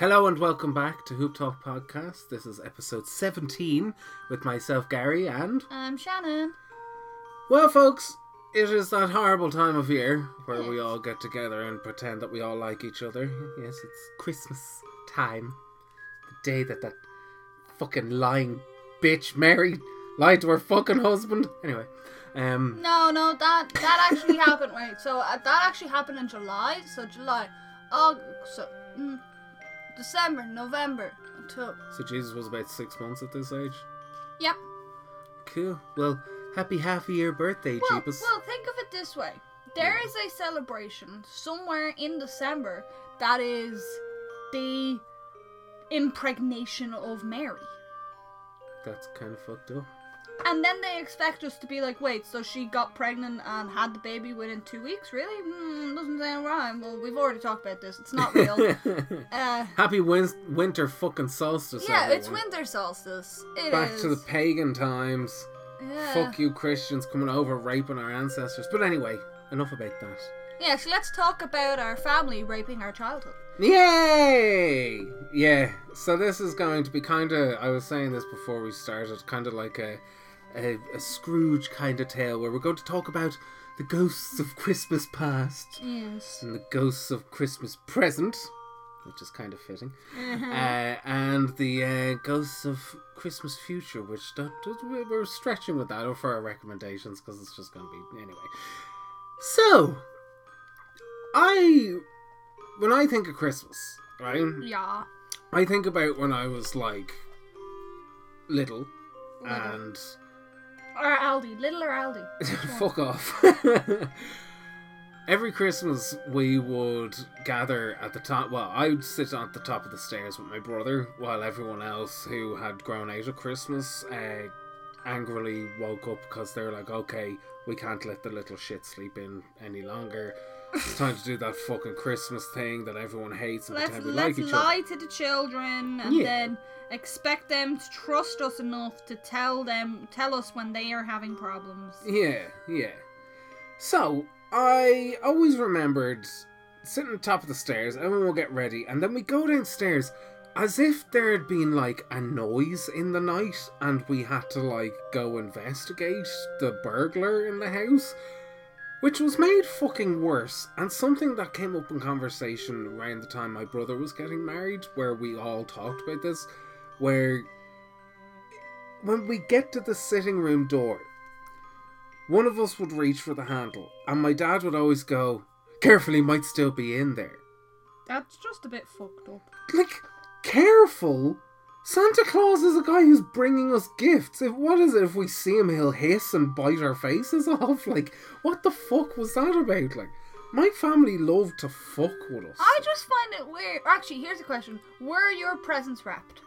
Hello and welcome back to Hoop Talk Podcast. This is episode 17 with myself, Gary, and. I'm Shannon. Well, folks, it is that horrible time of year where we all get together and pretend that we all like each other. Yes, it's Christmas time. The day that that fucking lying bitch Mary lied to her fucking husband. Anyway, um. No, no, that that actually happened. Wait, so uh, that actually happened in July. So July, August, so, mm, December, November, until So Jesus was about six months at this age. yep. Cool. Well, happy half a year birthday, Well, Jeepus. well, think of it this way: there is a celebration somewhere in December that is the impregnation of Mary. That's kind of fucked up. And then they expect us to be like, wait, so she got pregnant and had the baby within two weeks? Really? Hmm, doesn't sound right. Well, we've already talked about this. It's not real. uh, Happy win- winter fucking solstice. yeah, it's winter solstice. It is. Back to the pagan times. Yeah. Fuck you, Christians, coming over raping our ancestors. But anyway, enough about that. Yeah, so let's talk about our family raping our childhood. Yay! Yeah, so this is going to be kind of, I was saying this before we started, kind of like a, a, a Scrooge kind of tale where we're going to talk about the ghosts of Christmas past Yes. and the ghosts of Christmas present, which is kind of fitting. uh, and the uh, ghosts of Christmas future, which we- we're stretching with that for our recommendations because it's just going to be anyway. So, I when I think of Christmas, right, Yeah. I think about when I was like little, Lidl. and Or Aldi. Lidl or Aldi. fuck off. Every Christmas, we would gather at the top. Well, I would sit at the top of the stairs with my brother, while everyone else who had grown out of Christmas uh, angrily woke up because they were like, "Okay, we can't let the little shit sleep in any longer. It's time to do that fucking Christmas thing that everyone hates and Let's pretend we let's like each other." lie to the children and Yeah. then expect them to trust us enough to tell them tell us when they are having problems. Yeah, yeah. So, I always remembered sitting on the top of the stairs, everyone will get ready, and then we go downstairs as if there had been like a noise in the night and we had to like go investigate the burglar in the house. Which was made fucking worse, and something that came up in conversation around the time my brother was getting married, where we all talked about this, where when we get to the sitting room door, one of us would reach for the handle, and my dad would always go, carefully might still be in there. That's just a bit fucked up. Like, careful? Santa Claus is a guy who's bringing us gifts. If what is it? If we see him, he'll hiss and bite our faces off. Like, what the fuck was that about? Like, my family loved to fuck with us. I just find it weird. Actually, here's a question: Were your presents wrapped?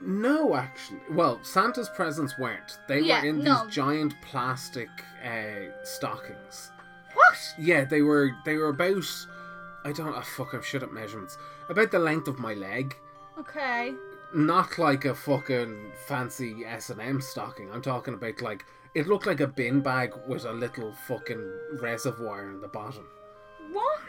No, actually. Well, Santa's presents weren't. They Yeah, were in no. these giant plastic uh, stockings. What? Yeah, they were. They were about. I don't. Oh, fuck, I'm shit at measurements. About the length of my leg. Okay. Not like a fucking fancy S and M stocking. I'm talking about like it looked like a bin bag with a little fucking reservoir in the bottom. What?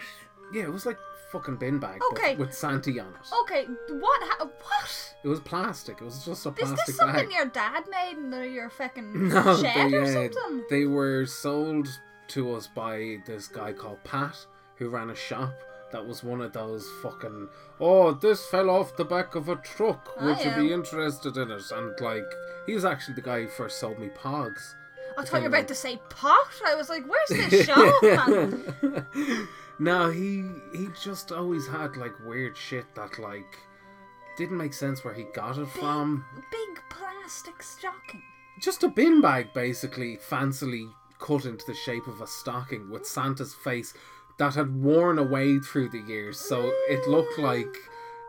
Yeah, it was like fucking bin bag, Okay. with Santy on it. Okay. What? Ha- what? It was plastic. It was just a plastic bag. Is this something bag. your dad made in your fucking No, shed they, or uh, something? they were sold to us by this guy called Pat, who ran a shop. That was one of those fucking. Oh, this fell off the back of a truck. Would you be interested in it? And like, he was actually the guy who first sold me Pogs. I thought you were about to say pot. I was like, where's this shop? man? no, he he just always had like weird shit that like didn't make sense where he got it from. Big plastic stocking. just a bin bag basically fancily cut into the shape of a stocking with Santa's face that had worn away through the years so it looked hmm. like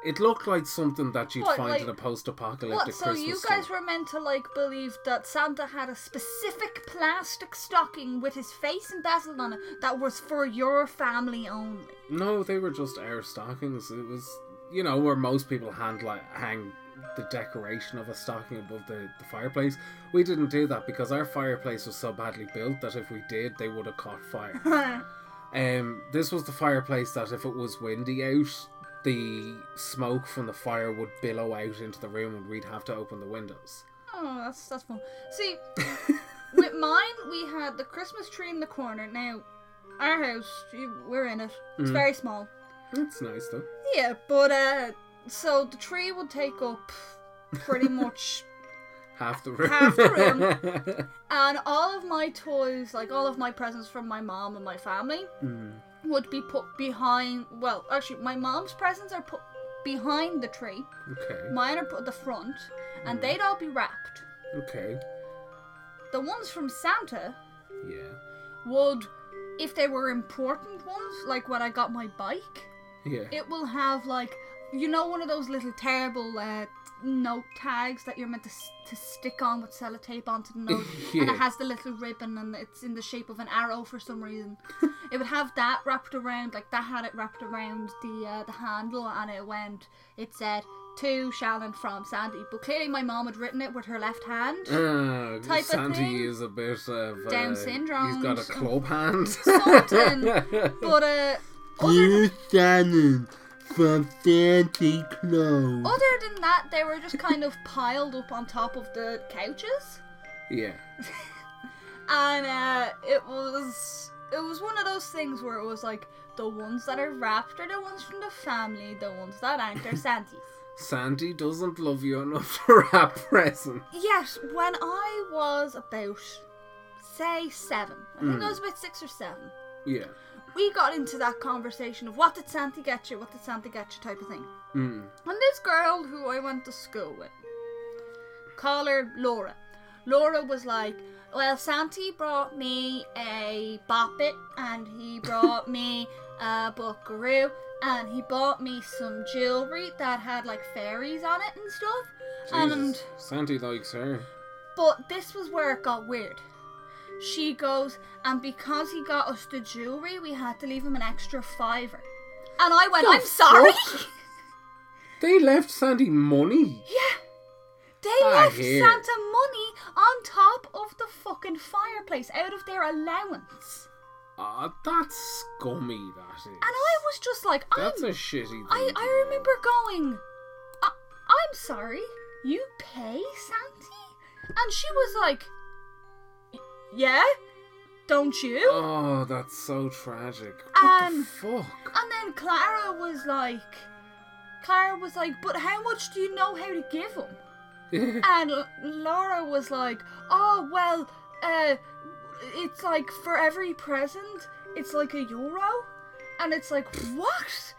it looked like something that you'd What, find like- in a post-apocalyptic What? So Christmas you story. guys were meant to like believe that Santa had a specific plastic stocking with his face embezzled on it that was for your family only. No, they were just air stockings. It was you know where most people hand like hang the decoration of a stocking above the, the fireplace. We didn't do that because our fireplace was so badly built that if we did, they would have caught fire. Um, this was the fireplace that if it was windy out, the smoke from the fire would billow out into the room and we'd have to open the windows. Oh, that's that's fun. See, with mine, we had the Christmas tree in the corner. Now, our house, we're in it. It's Mm. very small. That's nice though. Yeah, but uh, so the tree would take up pretty much, Half the room. Half the and all of my toys, like all of my presents from my mom and my family, Mm, would be put behind. Well, actually, my mom's presents are put behind the tree. okay. Mine are put at the front, and Mm. they'd all be wrapped. Okay. The ones from Santa Yeah. would, if they were important ones, like when I got my bike, Yeah. it will have like, you know, one of those little terrible uh, note tags that you're meant to, to stick on with sellotape onto the note, and it has the little ribbon and it's in the shape of an arrow for some reason. it would have that wrapped around, like that had it wrapped around the uh, the handle, and it went. It said. To Shannon from Sandy, but clearly my mom had written it with her left hand. Uh, type of Santi thing. is a bit of uh, Down syndrome, He's got a club hand. Something. But uh, other, Dear Shannon from Santa Claus. other than that, they were just kind of piled up on top of the couches, yeah. and uh, it was it was one of those things where it was like the ones that are wrapped are the ones from the family, the ones that aren't are Santis. Sandy doesn't love you enough to wrap presents. Yes, when I was about say seven, I think Mm. I was about six or seven. Yeah. We got into that conversation of what did Santa get you, what did Santa get you type of thing. Mm. And this girl who I went to school with, call her Laura. Laura was like, Well, Santi brought me a boppet and he brought me a buckaroo and he bought me some jewelry that had like fairies on it and stuff. And Jesus. Sandy likes her. but this was where it got weird. She goes, and because he got us the jewelry, we had to leave him an extra fiver. And I went, The I'm sorry. fuck? They left Sandy money. Yeah. They Ah, left here. Santa money on top of the fucking fireplace out of their allowance. Ah, that's scummy. That is. And I was just like, I'm, That's a shitty thing. I, I remember going, I, I'm sorry, you pay Santi? And she was like, "Y- yeah, don't you? Oh, that's so tragic. What Um, the fuck? And then Clara was like, Clara was like, but how much do you know how to give him? And L- Laura was like, "Oh well, uh, it's like for every present, it's like a euro," and it's like what?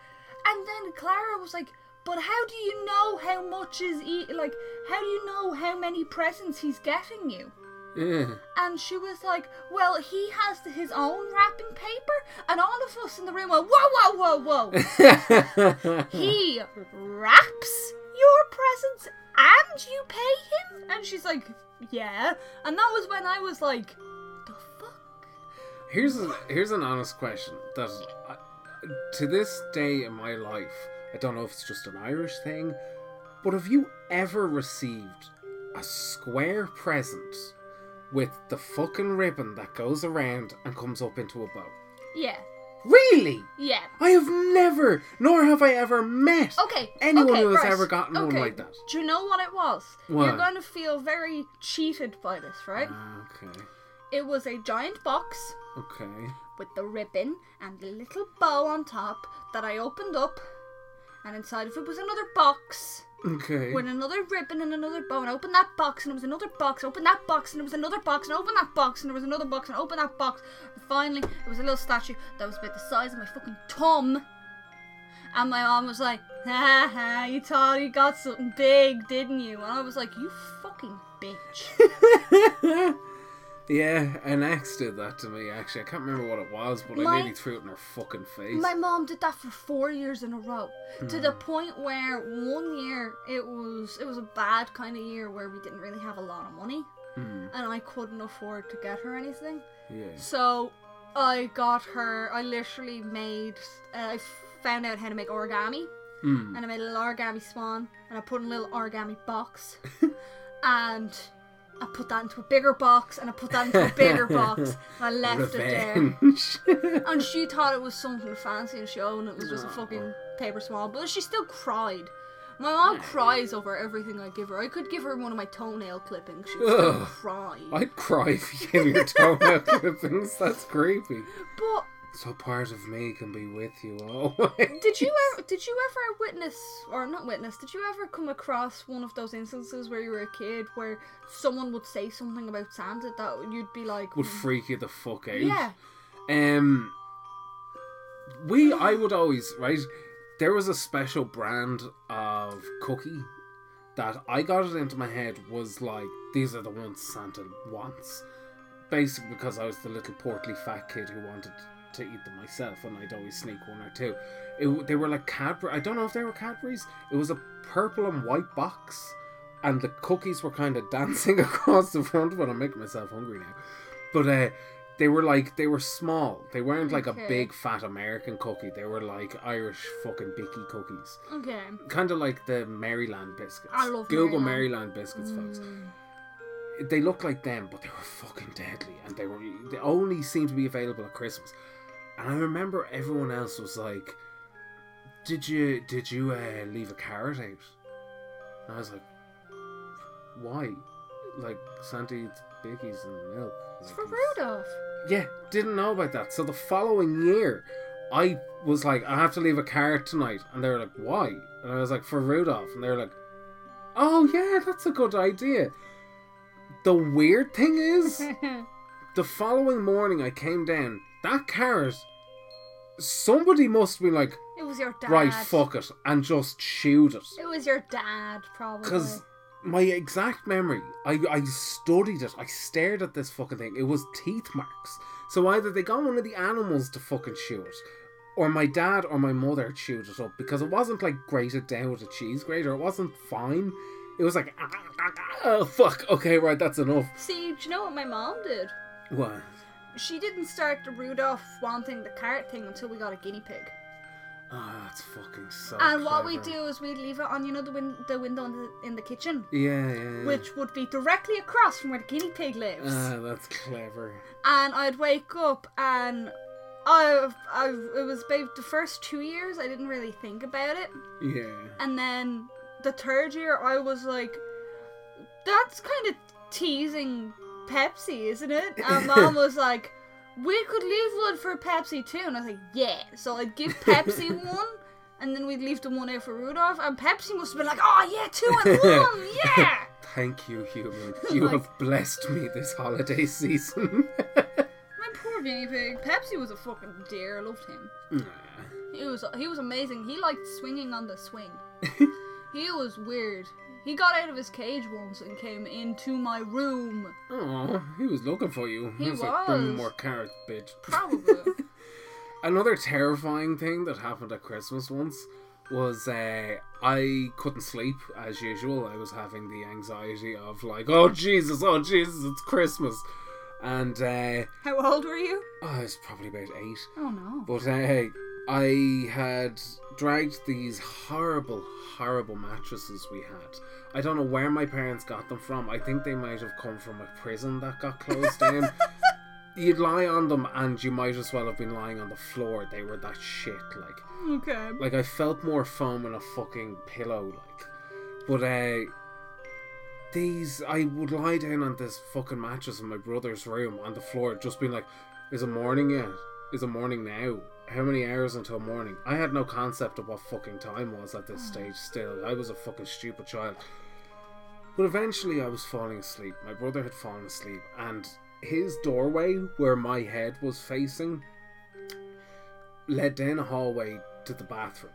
And then Clara was like, "But how do you know how much is e- like? How do you know how many presents he's getting you?" Yeah. And she was like, "Well, he has his own wrapping paper," and all of us in the room went, "Whoa, whoa, whoa, whoa!" he wraps your presents and you pay him? And she's like, yeah. And that was when I was like, the fuck? Here's a, here's an honest question that uh, I, to this day in my life, I don't know if it's just an Irish thing, but have you ever received a square present with the fucking ribbon that goes around and comes up into a bow? Yeah, Really? yeah. I have never, nor have I ever met Okay. anyone okay, who has right. ever gotten one like that. Do you know what it was? What? You're going to feel very cheated by this, right? Ah, okay. It was a giant box Okay. with the ribbon and the little bow on top that I opened up, and inside of it was another box Okay. with another ribbon and another bow. And I opened that box, and there was another box. open that box, and there was another box. And open that box, and there was another box. And open that box. And finally, there was a little statue that was about the size of my fucking thumb. And my mom was like, "Ha ha! You thought you got something big, didn't you?" And I was like, "You fucking bitch." yeah, an ex did that to me actually. I can't remember what it was, but I My- nearly threw it in her fucking face. My mom did that for four years in a row, to Hmm. the point where one year it was it was a bad kind of year where we didn't really have a lot of money, Hmm, and I couldn't afford to get her anything. yeah. So I got her. I literally made. Uh, I found out how to make origami, Hmm. and I made a little origami swan, and I put in a little origami box, and I put that into a bigger box, and I put that into a bigger box, and I left it there. And she thought it was something fancy, and she owned it was just a fucking paper small, but she still cried. My mom cries over everything I give her. I could give her one of my toenail clippings. She would still cry. I'd cry if you gave me your toenail clippings. That's creepy. But So part of me can be with you always. did you ever did you ever witness or not witness, did you ever come across one of those instances where you were a kid where someone would say something about Santa that you'd be like Would freak you the fuck out. Yeah. Um, we, I would always right. There was a special brand of cookie that I got it into my head was like these are the ones Santa wants. Basically, because I was the little portly fat kid who wanted to eat them myself, and I'd always sneak one or two. It, they were like Cadbury. I don't know if they were Cadbury's. It was a purple and white box, and the cookies were kind of dancing across the front. But I'm making myself hungry now. But uh, they were like they were small. They weren't like a big fat American cookie. They were like Irish fucking bicky cookies, Okay. kind of like the Maryland biscuits. I love Google Maryland. Maryland biscuits, folks. Mm. They looked like them, but they were fucking deadly, and they were they only seemed to be available at Christmas. And I remember everyone else was like, "Did you did you uh, leave a carrot out?" And I was like, "Why? Like Santa eats biggies and milk." It's Like, for Rudolph. yeah, didn't know about that. So the following year, I was like, I have to leave a carrot tonight. And they were like, why? And I was like, for Rudolph. And they were like, oh, yeah, that's a good idea. The weird thing is, the following morning I came down, that carrot, somebody must be like, it was your dad. right, fuck it, and just chewed it. It was your dad, probably. Because my exact memory, I, I studied it. I stared at this fucking thing. It was teeth marks. So either they got one of the animals to fucking chew it, or my dad or my mother chewed it up because it wasn't like grated down with a cheese grater. It wasn't fine. It was like, oh fuck. Okay, right, that's enough. See, do you know what my mom did? What? She didn't start the Rudolph wanting the carrot thing until we got a guinea pig. Oh, that's fucking so. and what we clever. do is we'd leave it on, you know, the, win- the window in the, in the kitchen, Yeah, yeah. yeah. which would be directly across from where the guinea pig lives. Ah, that's clever. and I'd wake up and I, I, it was about the first two years I didn't really think about it, Yeah. and then the third year I was like, that's kind of teasing Pepsi, isn't it? And mom was like, we could leave one for Pepsi too, and I was like, yeah. So I'd give Pepsi one. And then we'd leave the one out for Rudolph, and Pepsi must have been like, "Oh yeah, two and one, yeah." Thank you, human. You Like- have blessed me this holiday season. My poor guinea pig. Pepsi was a fucking dear. I loved him. Nah. He was he was amazing. He liked swinging on the swing. he was weird. He got out of his cage once and came into my room. Oh, he was looking for you. He was like, bring me more carrots, bitch. Probably. Another terrifying thing that happened at Christmas once was uh, I couldn't sleep as usual. I was having the anxiety of like, oh Jesus, oh Jesus, it's Christmas, and uh, How old were you? oh, I was probably about eight. Oh no. But uh, I had dragged these horrible, horrible mattresses we had. I don't know where my parents got them from. I think they might have come from a prison that got closed down. You'd lie on them and you might as well have been lying on the floor. They were that shit. Like, Okay. like I felt more foam in a fucking pillow. Like, but uh, these I would lie down on this fucking mattress in my brother's room on the floor, just being like, "Is it morning yet? Is it morning now? How many hours until morning?" I had no concept of what fucking time was at this stage. Still, I was a fucking stupid child. But eventually, I was falling asleep. My brother had fallen asleep, and his doorway, where my head was facing, led down a hallway to the bathroom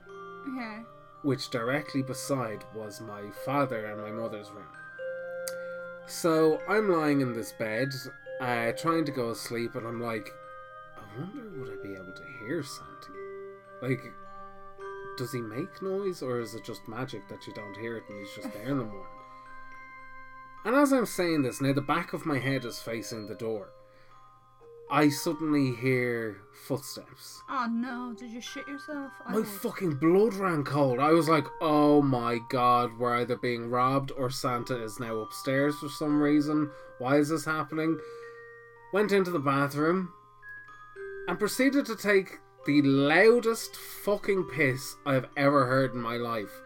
Okay. which directly beside was my father and my mother's room. So I'm lying in this bed, uh, trying to go asleep, and I'm like, wonder would I be able to hear Santi? Like, does he make noise, or is it just magic that you don't hear it and he's just there in the morning? And as I'm saying this, now the back of my head is facing the door. I suddenly hear footsteps. Oh no, did you shit yourself? I My would. fucking blood ran cold. I was like, oh my god, we're either being robbed or Santa is now upstairs for some reason. Why is this happening? Went into the bathroom and proceeded to take the loudest fucking piss I've ever heard in my life.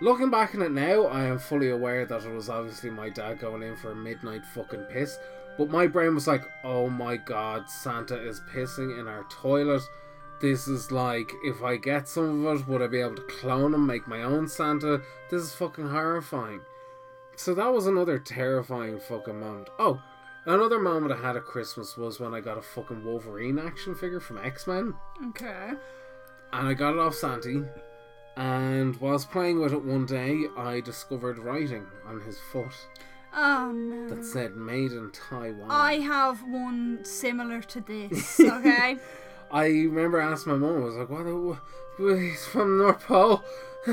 Looking back on it now, I am fully aware that it was obviously my dad going in for a midnight fucking piss. But my brain was like, oh my god, Santa is pissing in our toilet. This is like, if I get some of it, would I be able to clone him, make my own Santa? This is fucking horrifying. So that was another terrifying fucking moment. Oh, another moment I had at Christmas was when I got a fucking Wolverine action figure from X Men. Okay. And I got it off Santi. And whilst playing with it one day, I discovered writing on his foot Oh no. that said "Made in Taiwan." I have one similar to this. Okay. I remember asking my mum, I was like, what, what he's from North Pole?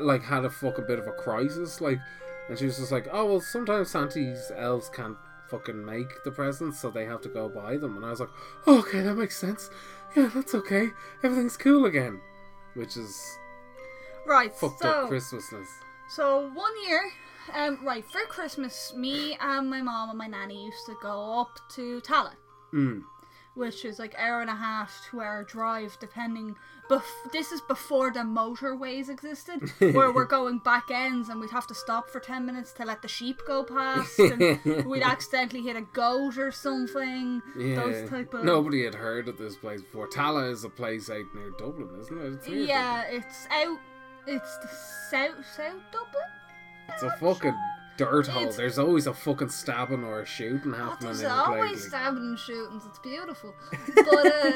like, had a fucking bit of a crisis. Like, and she was just like, oh, well, sometimes Santa's elves can't fucking make the presents, so they have to go buy them. And I was like, oh, okay, that makes sense. Yeah, that's okay. Everything's cool again. Which is right. fucked so, up Christmasness. So one year, um, right for Christmas, me and my mom and my nanny used to go up to Tallaght, Mm. Which is like hour and a half, two hour drive, depending. Bef- this is before the motorways existed, where we're going back ends and we'd have to stop for ten minutes to let the sheep go past, and we'd accidentally hit a goat or something. Yeah. Those type of Nobody had heard of this place before. Tallaght is a place out near Dublin, isn't it? It's Yeah, it's out. It's the south south Dublin. It's a fucking dirt hole. It's- There's always a fucking stabbing or a shooting Oh, happening there's in the always stabbing and shootings. It's beautiful. But uh,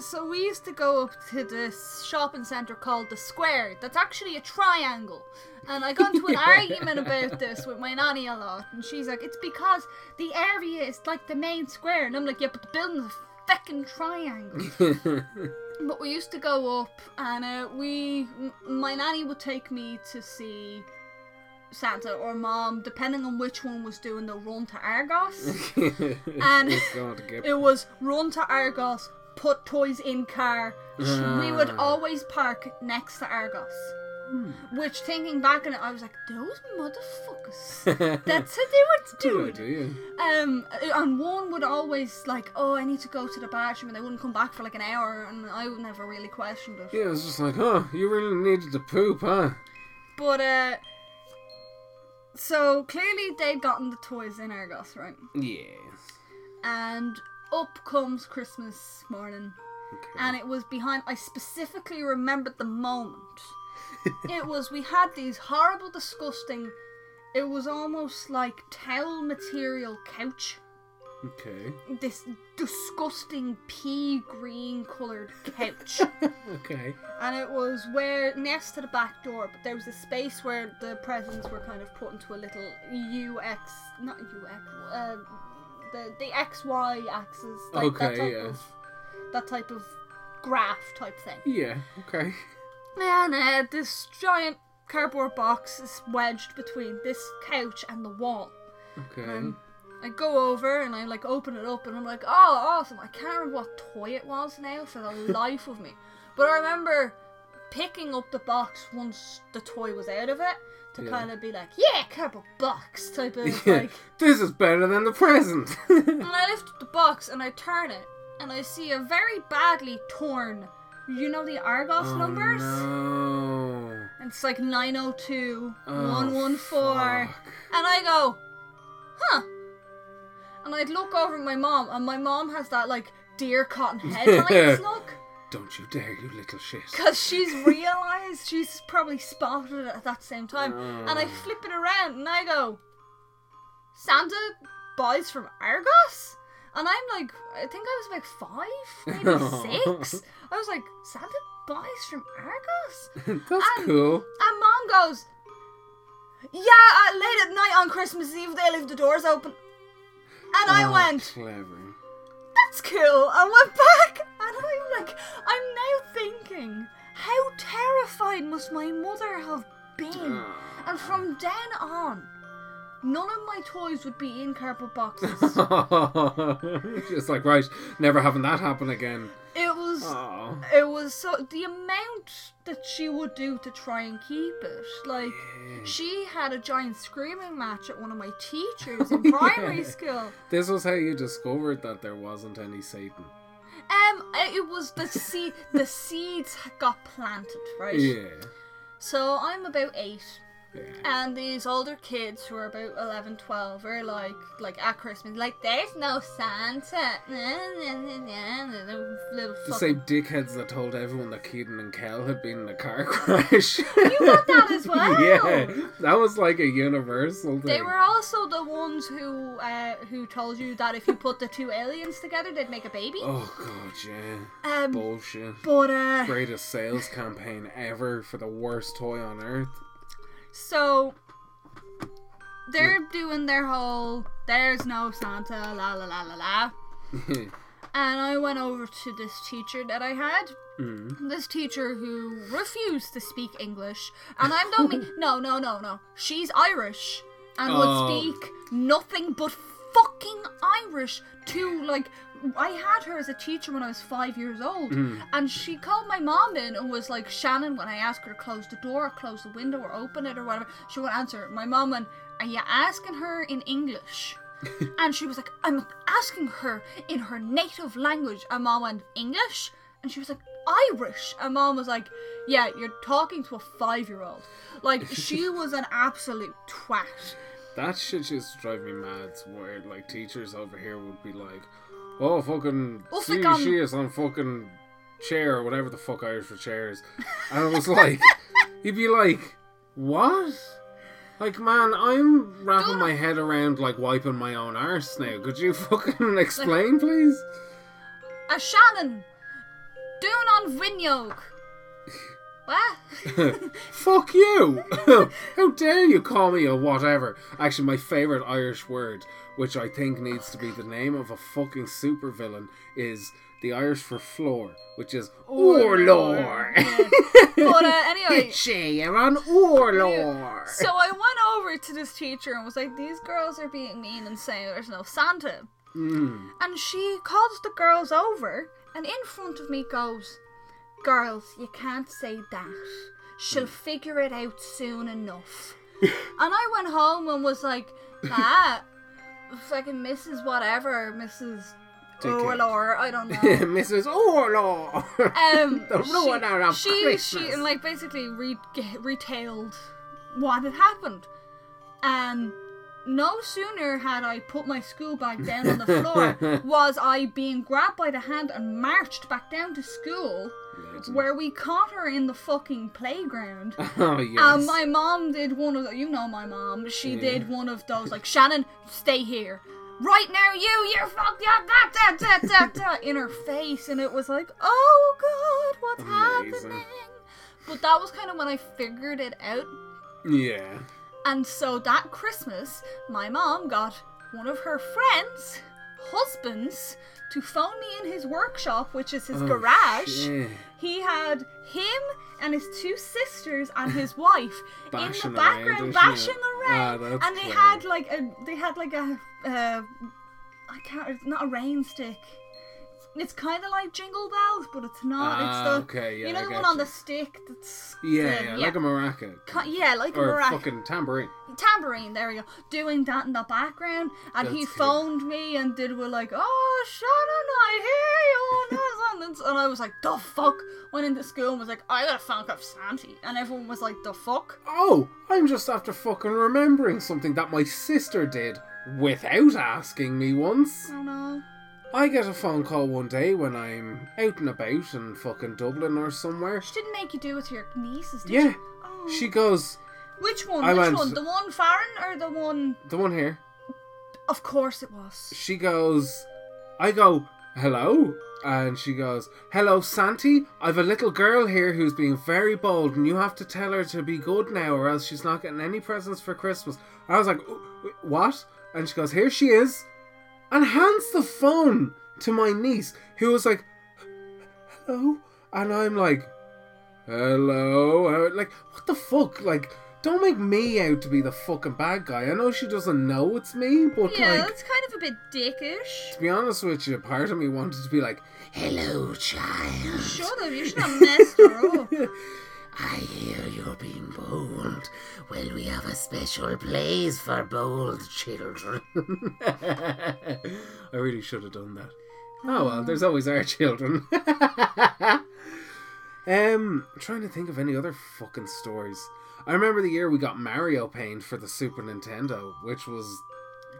so we used to go up to this shopping centre called the Square. That's actually a triangle. And I got into an argument about this with my nanny a lot, and she's like, "It's because the area is like the main square," and I'm like, "Yeah, but the building's a feckin' triangle." But we used to go up, and uh, we, m- my nanny would take me to see Santa or Mom, depending on which one was doing the run to Argos. And It's going to get It was run to Argos, put toys in car. Sh- we would Ah. always park next to Argos. Which, thinking back on it, I was like, those motherfuckers. That's how they were Good doing. idea. Um, and one would always like, oh, I need to go to the bathroom, and they wouldn't come back for like an hour, and I would never really questioned it. Yeah, it was just like, oh, you really needed to poop, huh? But uh, so clearly they'd gotten the toys in Argos, right? Yes. And up comes Christmas morning, Okay. and it was behind. I specifically remembered the moment. it was we had these horrible, disgusting. It was almost like towel material couch. Okay. This disgusting pea green coloured couch. Okay. and it was where next to the back door, but there was a space where the presents were kind of put into a little UX, not UX, uh, the the XY axis, like that Okay, type yeah. of that type of graph type thing. Yeah, okay. And uh, this giant cardboard box is wedged between this couch and the wall. Okay. Um, I go over and I like open it up and I'm like, oh, awesome. I can't remember what toy it was now for the life of me. But I remember picking up the box once the toy was out of it to Yeah. kind of be like, yeah, cardboard box type of Yeah, like. this is better than the present. And I lift up the box and I turn it and I see a very badly torn, you know, the Argos Oh, numbers? No. And It's like 902, Oh, 114. fuck. And I go, huh. And I'd look over at my mom, and my mom has that like deer cotton headlights look. Don't you dare, you little shit. Because she's realised she's probably spotted it at that same time. And I Oh. flip it around and I go, Santa buys from Argos? And I'm like, I think I was about five, maybe six. I was like, Santa buys from Argos? That's And- cool. And mom goes, Yeah, uh, late at night on Christmas Eve they leave the doors open. And I Oh, went, Clever. That's cool. I went back and I'm like, I'm now thinking, how terrified must my mother have been? Ah. And from then on, none of my toys would be in cardboard boxes. Just like, right, never having that happen again. It was. Oh. It was so the amount that she would do to try and keep it. Like she had a giant screaming match at one of my teachers in Oh, yeah. primary school. This was how you discovered that there wasn't any Satan. Um, it was the seed. the seeds got planted, right? Yeah. So I'm about eight, Yeah. and these older kids who are about 11, 12 are like, like at Christmas, like there's no Santa. Little The same dickheads that told everyone that Kenan and Kel had been in a car crash. You got that as well. yeah, that was like a universal thing. They were also the ones who uh, who told you that if you put the two aliens together, they'd make a baby. Oh god, yeah. Um, Bullshit. but uh, Greatest sales campaign ever for the worst toy on earth. So they're doing their whole "there's no Santa" la la la la la, and I went over to this teacher that I had. Mm. This teacher who refused to speak English, and I don't mean no, no, no, no. She's Irish and Oh. would speak nothing but fucking Irish to like. I had her as a teacher when I was five years old, mm. and she called my mom in and was like, "Shannon, when I asked her to close the door, or close the window, or open it, or whatever, she won't answer." My mom went, "Are you asking her in English?" and she was like, "I'm asking her in her native language." And mom went, "English?" And she was like, Irish. And mom was like, Yeah, you're talking to a five year old. Like, she was an absolute twat. That shit just drive me mad. Where like teachers over here would be like, "Oh fucking Oh, see fuck, she is on fucking chair or whatever the fuck Irish for chairs," and it was like, you'd be like, "What?" Like man, I'm wrapping Don't- my head around like wiping my own arse now. Could you fucking explain, please? A Shannon, doing on Vinyog. What? Fuck you! How dare you call me a whatever? Actually, my favourite Irish word, which I think needs to be the name of a fucking supervillain, is the Irish for floor, which is Orlor. but uh, anyway, Itchy, you're on Orlor. so I went over to this teacher and was like, These girls are being mean and saying there's no Santa. Mm. And she calls the girls over and in front of me goes, Girls, you can't say that. She'll figure it out soon enough. and I went home and was like, That fucking Mrs. Whatever, Mrs. Dickhead. Orlor, I don't know. Mrs. Orlor. Um, The ruiner of she, she, Christmas. she, like basically re- retailed what had happened, and no sooner had I put my school bag down on the floor was I being grabbed by the hand and marched back down to school, where we caught her in the fucking playground. oh yes. Um, my mom did one of the, you know my mom. She Yeah. did one of those like Shannon, stay here. Right now, you, you're fucked up, da, da, da, da, da, in her face, and it was like, oh god, what's Amazing. happening? But that was kind of when I figured it out, yeah. and so that Christmas, my mom got one of her friends, husbands, to phone me in his workshop, which is his Oh, garage. shit. He had him and his two sisters and his wife in the background and bashing shit. around, Ah, and they clever. had like a they had like a uh, I can't it's not a rain stick. It's kind of like Jingle Bells, but it's not. Ah, it's the okay, yeah, you know I the one on you. the stick. That's Yeah, the- yeah, like a maraca. Yeah, like a or maraca fucking tambourine. tambourine. There we go, doing that in the background, and he That's cute. phoned me and did were like, "Oh, Shannon, I hear you," and this- and I was like, "The fuck." Went into school and was like, "I got a phone call Santi," and everyone was like, "The fuck." Oh, I'm just after fucking remembering something that my sister did without asking me once. Oh no. I get a phone call one day when I'm out and about in fucking Dublin or somewhere. She didn't make you do it to your nieces, did Yeah, she? Oh. she goes, Which one? I Which went- one? The one Farron or the one? the one here. Of course it was. She goes, I go, hello? And she goes, hello, Santi. I've a little girl here who's being very bold, and you have to tell her to be good now, or else she's not getting any presents for Christmas. I was like, "Oh, what? And she goes, here she is, and hands the phone to my niece, who was like, hello? And I'm like, hello? Like, what the fuck? Like, don't make me out to be the fucking bad guy. I know she doesn't know it's me, but Yeah, like. that's kind of a bit dickish. To be honest with you, part of me wanted to be like, "Hello, child. Shut up, you should have messed her up. I hear you're being bold. Well, we have a special place for bold children. I really should have done that. Oh well, there's always our children. um, trying to think of any other fucking stories. I remember the year we got Mario Paint for the Super Nintendo, which was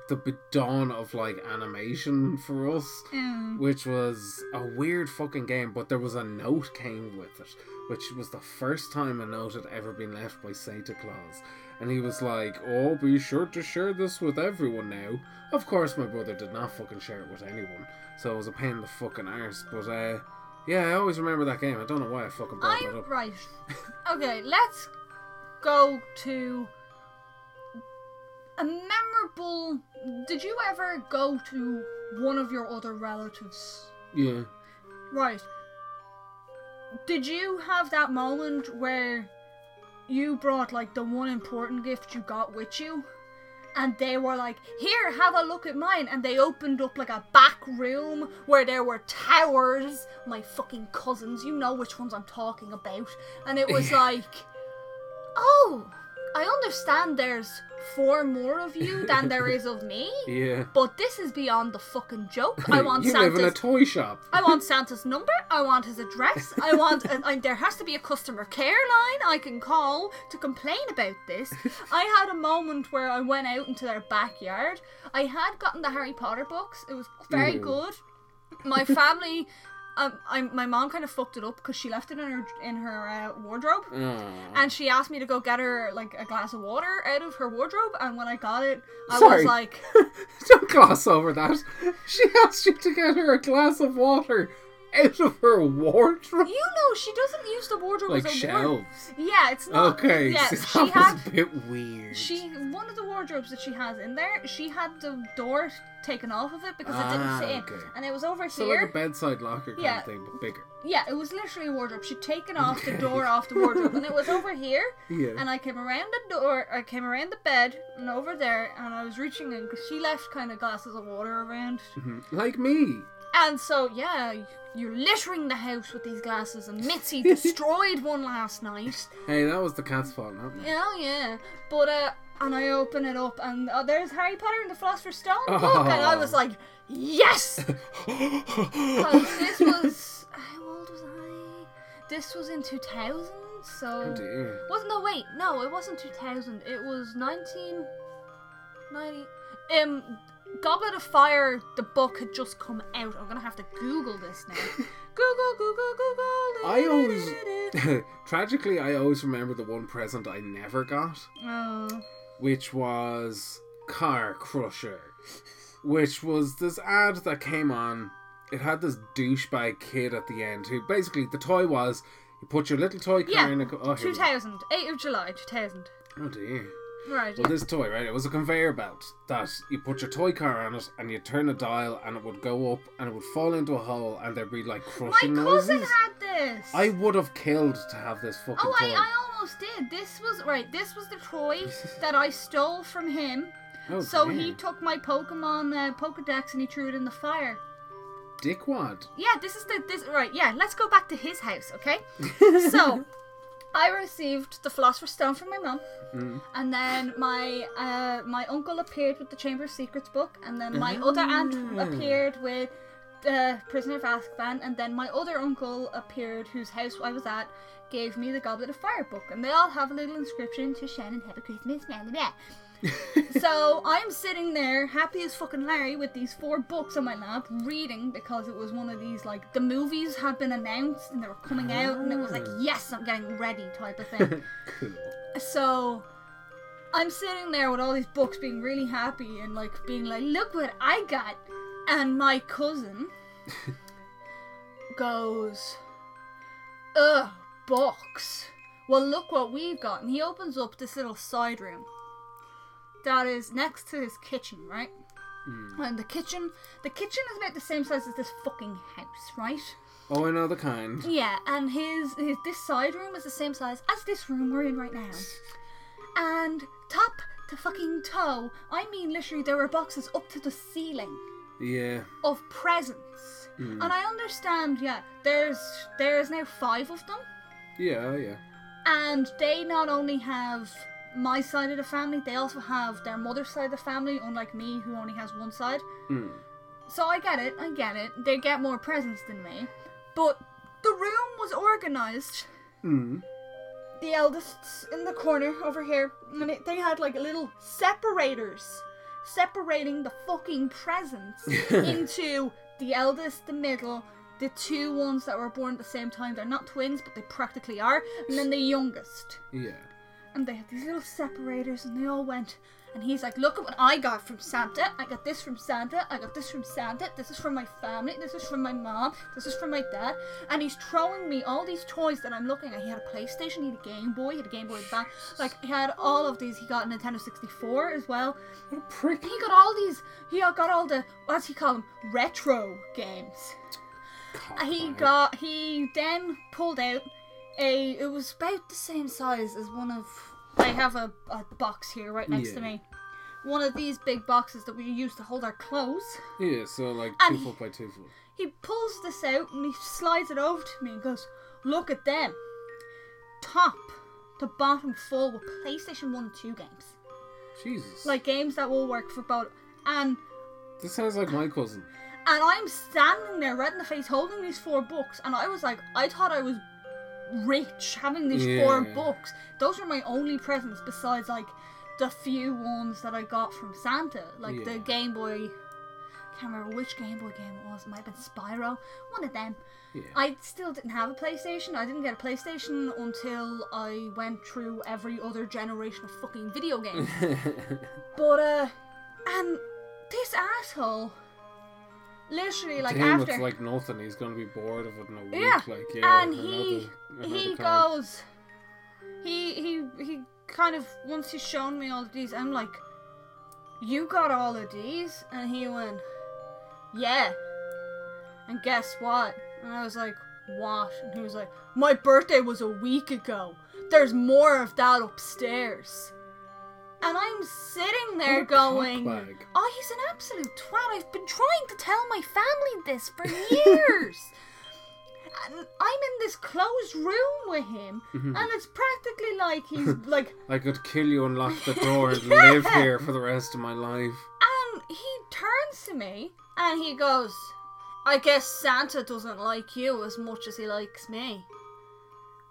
the be- dawn of like animation for us, Mm. which was a weird fucking game. But there was a note came with it, which was the first time a note had ever been left by Santa Claus. And he was like, "Oh, be sure to share this with everyone now." Of course, my brother did not fucking share it with anyone, so it was a pain in the fucking arse. But uh, yeah, I always remember that game. I don't know why I fucking brought I that up. right. Okay, let's go to a memorable. Did you ever go to one of your other relatives? Yeah. Right. Did you have that moment where you brought like the one important gift you got with you? And they were like, Here, have a look at mine. And they opened up like a back room where there were towers. My fucking cousins, you know which ones I'm talking about. And it was like, Oh, I understand there's four more of you than there is of me. Yeah. But this is beyond the fucking joke. I want you Santa's live in a toy shop. I want Santa's number. I want his address. I want. A, I, there has to be a customer care line I can call to complain about this. I had a moment where I went out into their backyard. I had gotten the Harry Potter books. It was very good. My family. Um, I, my mom kind of fucked it up because she left it in her in her uh, wardrobe, Aw. and she asked me to go get her like a glass of water out of her wardrobe. And when I got it, I Sorry. was like, Don't gloss over that. She asked you to get her a glass of water out of her wardrobe. "You know, she doesn't use the wardrobe Like as a wardrobe." shelves. Yeah, it's not. Okay, yeah, so she had a bit weird. she one of the wardrobes that she has in there. She had the door taken off of it because it Ah, didn't fit in, and it was over so here. So like a bedside locker kind Yeah. of thing, but bigger. yeah, it was literally a wardrobe. She'd taken off the door off the wardrobe, and it was over here. Yeah. And I came around the door, I came around the bed, and over there, and I was reaching in because she left kind of glasses of water around. Mhm. Like me. And so, yeah, you're littering the house with these glasses, and Mitzi destroyed one last night. Hey, that was the cat's fault, not mine. Yeah, yeah. But uh, and I open it up, and uh, there's Harry Potter and the Philosopher's Stone book, and I was Oh. like, yes, because this was how old was I? This was in 2000, so Oh dear. wasn't no wait, no, it wasn't 2000. It was 1990. Um, Goblet of Fire, the book had just come out. I'm gonna have to Google this now. Google, Google, Google. I always, tragically, I always remember the one present I never got, Oh. which was Car Crusher, which was this ad that came on. It had this douchebag kid at the end who basically the toy was you put your little toy car Yeah, in a. co- Oh, here we go. 2000, 8th of July, 2000. oh dear. Right. Well, this toy, right? It was a conveyor belt that you put your toy car on it, and you turn a dial, and it would go up, and it would fall into a hole, and there'd be like crushing My crushing cousin noises. had this. I would have killed to have this fucking Oh, toy. I, I almost did. This was right. This was the toy that I stole from him. oh, So damn. he took my Pokemon uh, Pokedex and he threw it in the fire. dickwad. Yeah, this is the this right. Yeah, let's go back to his house, okay? so, I received the Philosopher's Stone from my mum, Mm. and then my uh, my uncle appeared with the Chamber of Secrets book, and then my other aunt Ah. appeared with the Prisoner of Azkaban, and then my other uncle appeared, whose house I was at, gave me the Goblet of Fire book, and they all have a little inscription to Shannon, Happy Christmas, blah blah blah. so I'm sitting there, happy as fucking Larry, with these four books on my lap, reading because it was one of these like the movies had been announced and they were coming out, and it was like, Ah. yes, I'm getting ready type of thing. cool. so I'm sitting there with all these books, being really happy and like being like, look what I got, and my cousin goes, ugh, books. Well, look what we've got, and he opens up this little side room that is next to his kitchen, right? Hmm. And the kitchen, the kitchen is about the same size as this fucking house, right? Oh, I know the kind. Yeah, and his, his this side room is the same size as this room we're in right now. And top to fucking toe, I mean literally there were boxes up to the ceiling Yeah. of presents. Hmm. And I understand, yeah, there's there's now five of them. Yeah, oh, yeah. And they not only have my side of the family, they also have their mother's side of the family, unlike me, who only has one side. Mm. so I get it, I get it. They get more presents than me, but the room was organized. Mm. The eldest's in the corner over here, and it, they had like little separators separating the fucking presents into the eldest, the middle, the two ones that were born at the same time. They're not twins, but they practically are, and then the youngest. Yeah. And they had these little separators, and they all went. And he's like, Look at what I got from Santa. I got this from Santa. I got this from Santa. This is from my family. This is from my mom. This is from my dad. And he's throwing me all these toys that I'm looking at. He had a PlayStation, he had a Game Boy, he had a Game Boy Advance. Like, he had all of these. He got a Nintendo 64 as well. What a prick. He got all these, he got all the, what's he call them? Retro games. God, He got, he then pulled out a, it was about the same size as one of, I have a, a box here right next to me. One of these big boxes that we use to hold our clothes. Yeah, so like And two foot by two foot. He pulls this out and he slides it over to me and goes, Look at them. Top to bottom full with PlayStation 1 and 2 games. Jesus. Like games that will work for both. And this sounds like my cousin. And I'm standing there, red in the face, holding these four books, and I was like, I thought I was rich having these four books. Those were my only presents besides like the few ones that I got from Santa, like the Game Boy. Can't remember which Game Boy game it was. It might have been Spyro. One of them. Yeah. I still didn't have a PlayStation. I didn't get a PlayStation until I went through every other generation of fucking video games. But uh, and this asshole, literally like to him, after, it's like nothing. He's gonna be bored of it in a week. yeah, Like, yeah. and he another- he another card. goes, he he he kind of once he's shown me all of these, I'm like, you got all of these, and he went, yeah, and guess what? And I was like, what? And he was like, my birthday was a week ago. There's more of that upstairs. And I'm sitting there What going. Oh, he's an absolute twat. I've been trying to tell my family this for years. and I'm in this closed room with him, Mm-hmm. and it's practically like he's like, I could kill you and lock the door and live here for the rest of my life. and he turns to me and he goes, I guess Santa doesn't like you as much as he likes me.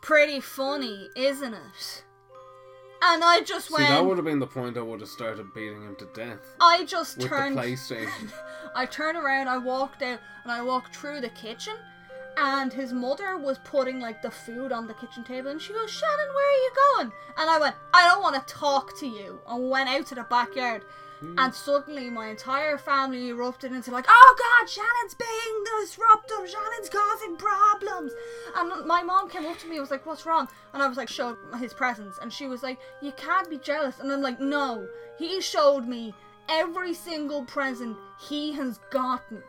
Pretty funny, isn't it? And I just See, went, that would have been the point I would have started beating him to death I just with turned the PlayStation. I turned around, I walked out, and I walked through the kitchen. And his mother was putting like the food on the kitchen table, and she goes, "Shannon, where are you going?" And I went, "I don't want to talk to you." And went out to the backyard, and suddenly my entire family erupted into like, "Oh God, Shannon's being disruptive. Shannon's causing problems." And my mom came up to me, and was like, "What's wrong?" And I was like, "Showed his presents," and she was like, "You can't be jealous." And I'm like, "No, he showed me every single present he has gotten."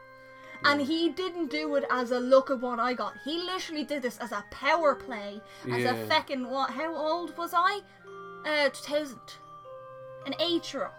And he didn't do it as a look at what I got. He literally did this as a power play, as Yeah. a feckin' what? How old was I? Uh, 2000. An eight-year-old.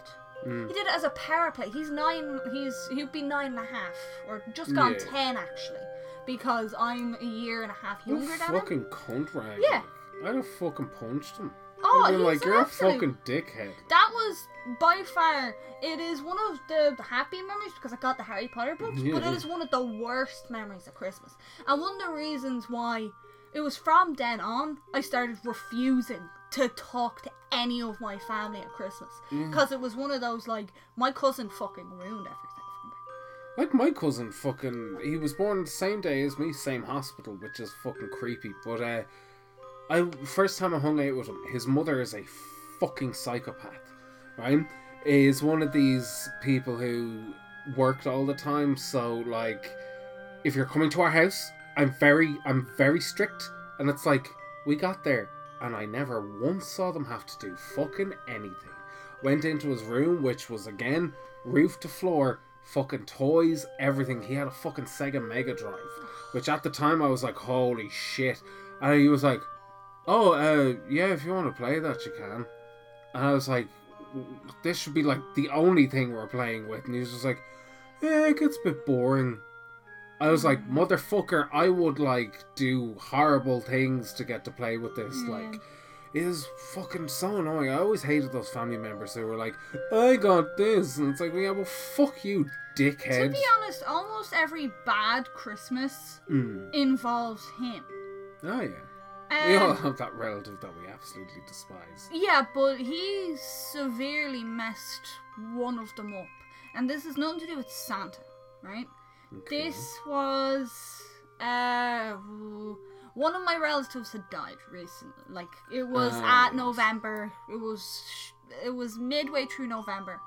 Mm. He did it as a power play. He's nine. He's he'd be nine and a half, or just gone Yeah. ten actually, because I'm a year and a half What a younger than him. fucking cunt rag. Yeah. I'd have fucking punched him. Oh, I'd been like, an you're a fucking dickhead. That was by far. It is one of the, happy memories because I got the Harry Potter books, but Yeah. it is one of the worst memories of Christmas. And one of the reasons why it was from then on I started refusing to talk to any of my family at Christmas because it was one of those like my cousin fucking ruined everything for me. Like my cousin, fucking, he was born the same day as me, same hospital, which is fucking creepy. But uh, I first time I hung out with him, his mother is a fucking psychopath, right? Is one of these people who worked all the time. So like, if you're coming to our house, I'm very, I'm very strict, and it's like we got there, and I never once saw them have to do fucking anything. Went into his room, which was again roof to floor, fucking toys, everything. He had a fucking Sega Mega Drive, which at the time I was like, holy shit. And he was like, oh, uh, yeah, if you want to play that, you can. And I was like, this should be like the only thing we're playing with. And he was just like, yeah, it gets a bit boring. I was like, motherfucker, I would like do horrible things to get to play with this. Yeah. Like, It is fucking so annoying. I always hated those family members who were like, I got this. And it's like, yeah, well, fuck you, dickhead. To be honest, almost every bad Christmas Mm. involves him. Oh, yeah. We all Um, have that relative that we absolutely despise. yeah, but he severely messed one of them up. And this has nothing to do with Santa, right? Okay. This was uh one of my relatives had died recently. Like it was Ah, at. November. It was it was midway through November.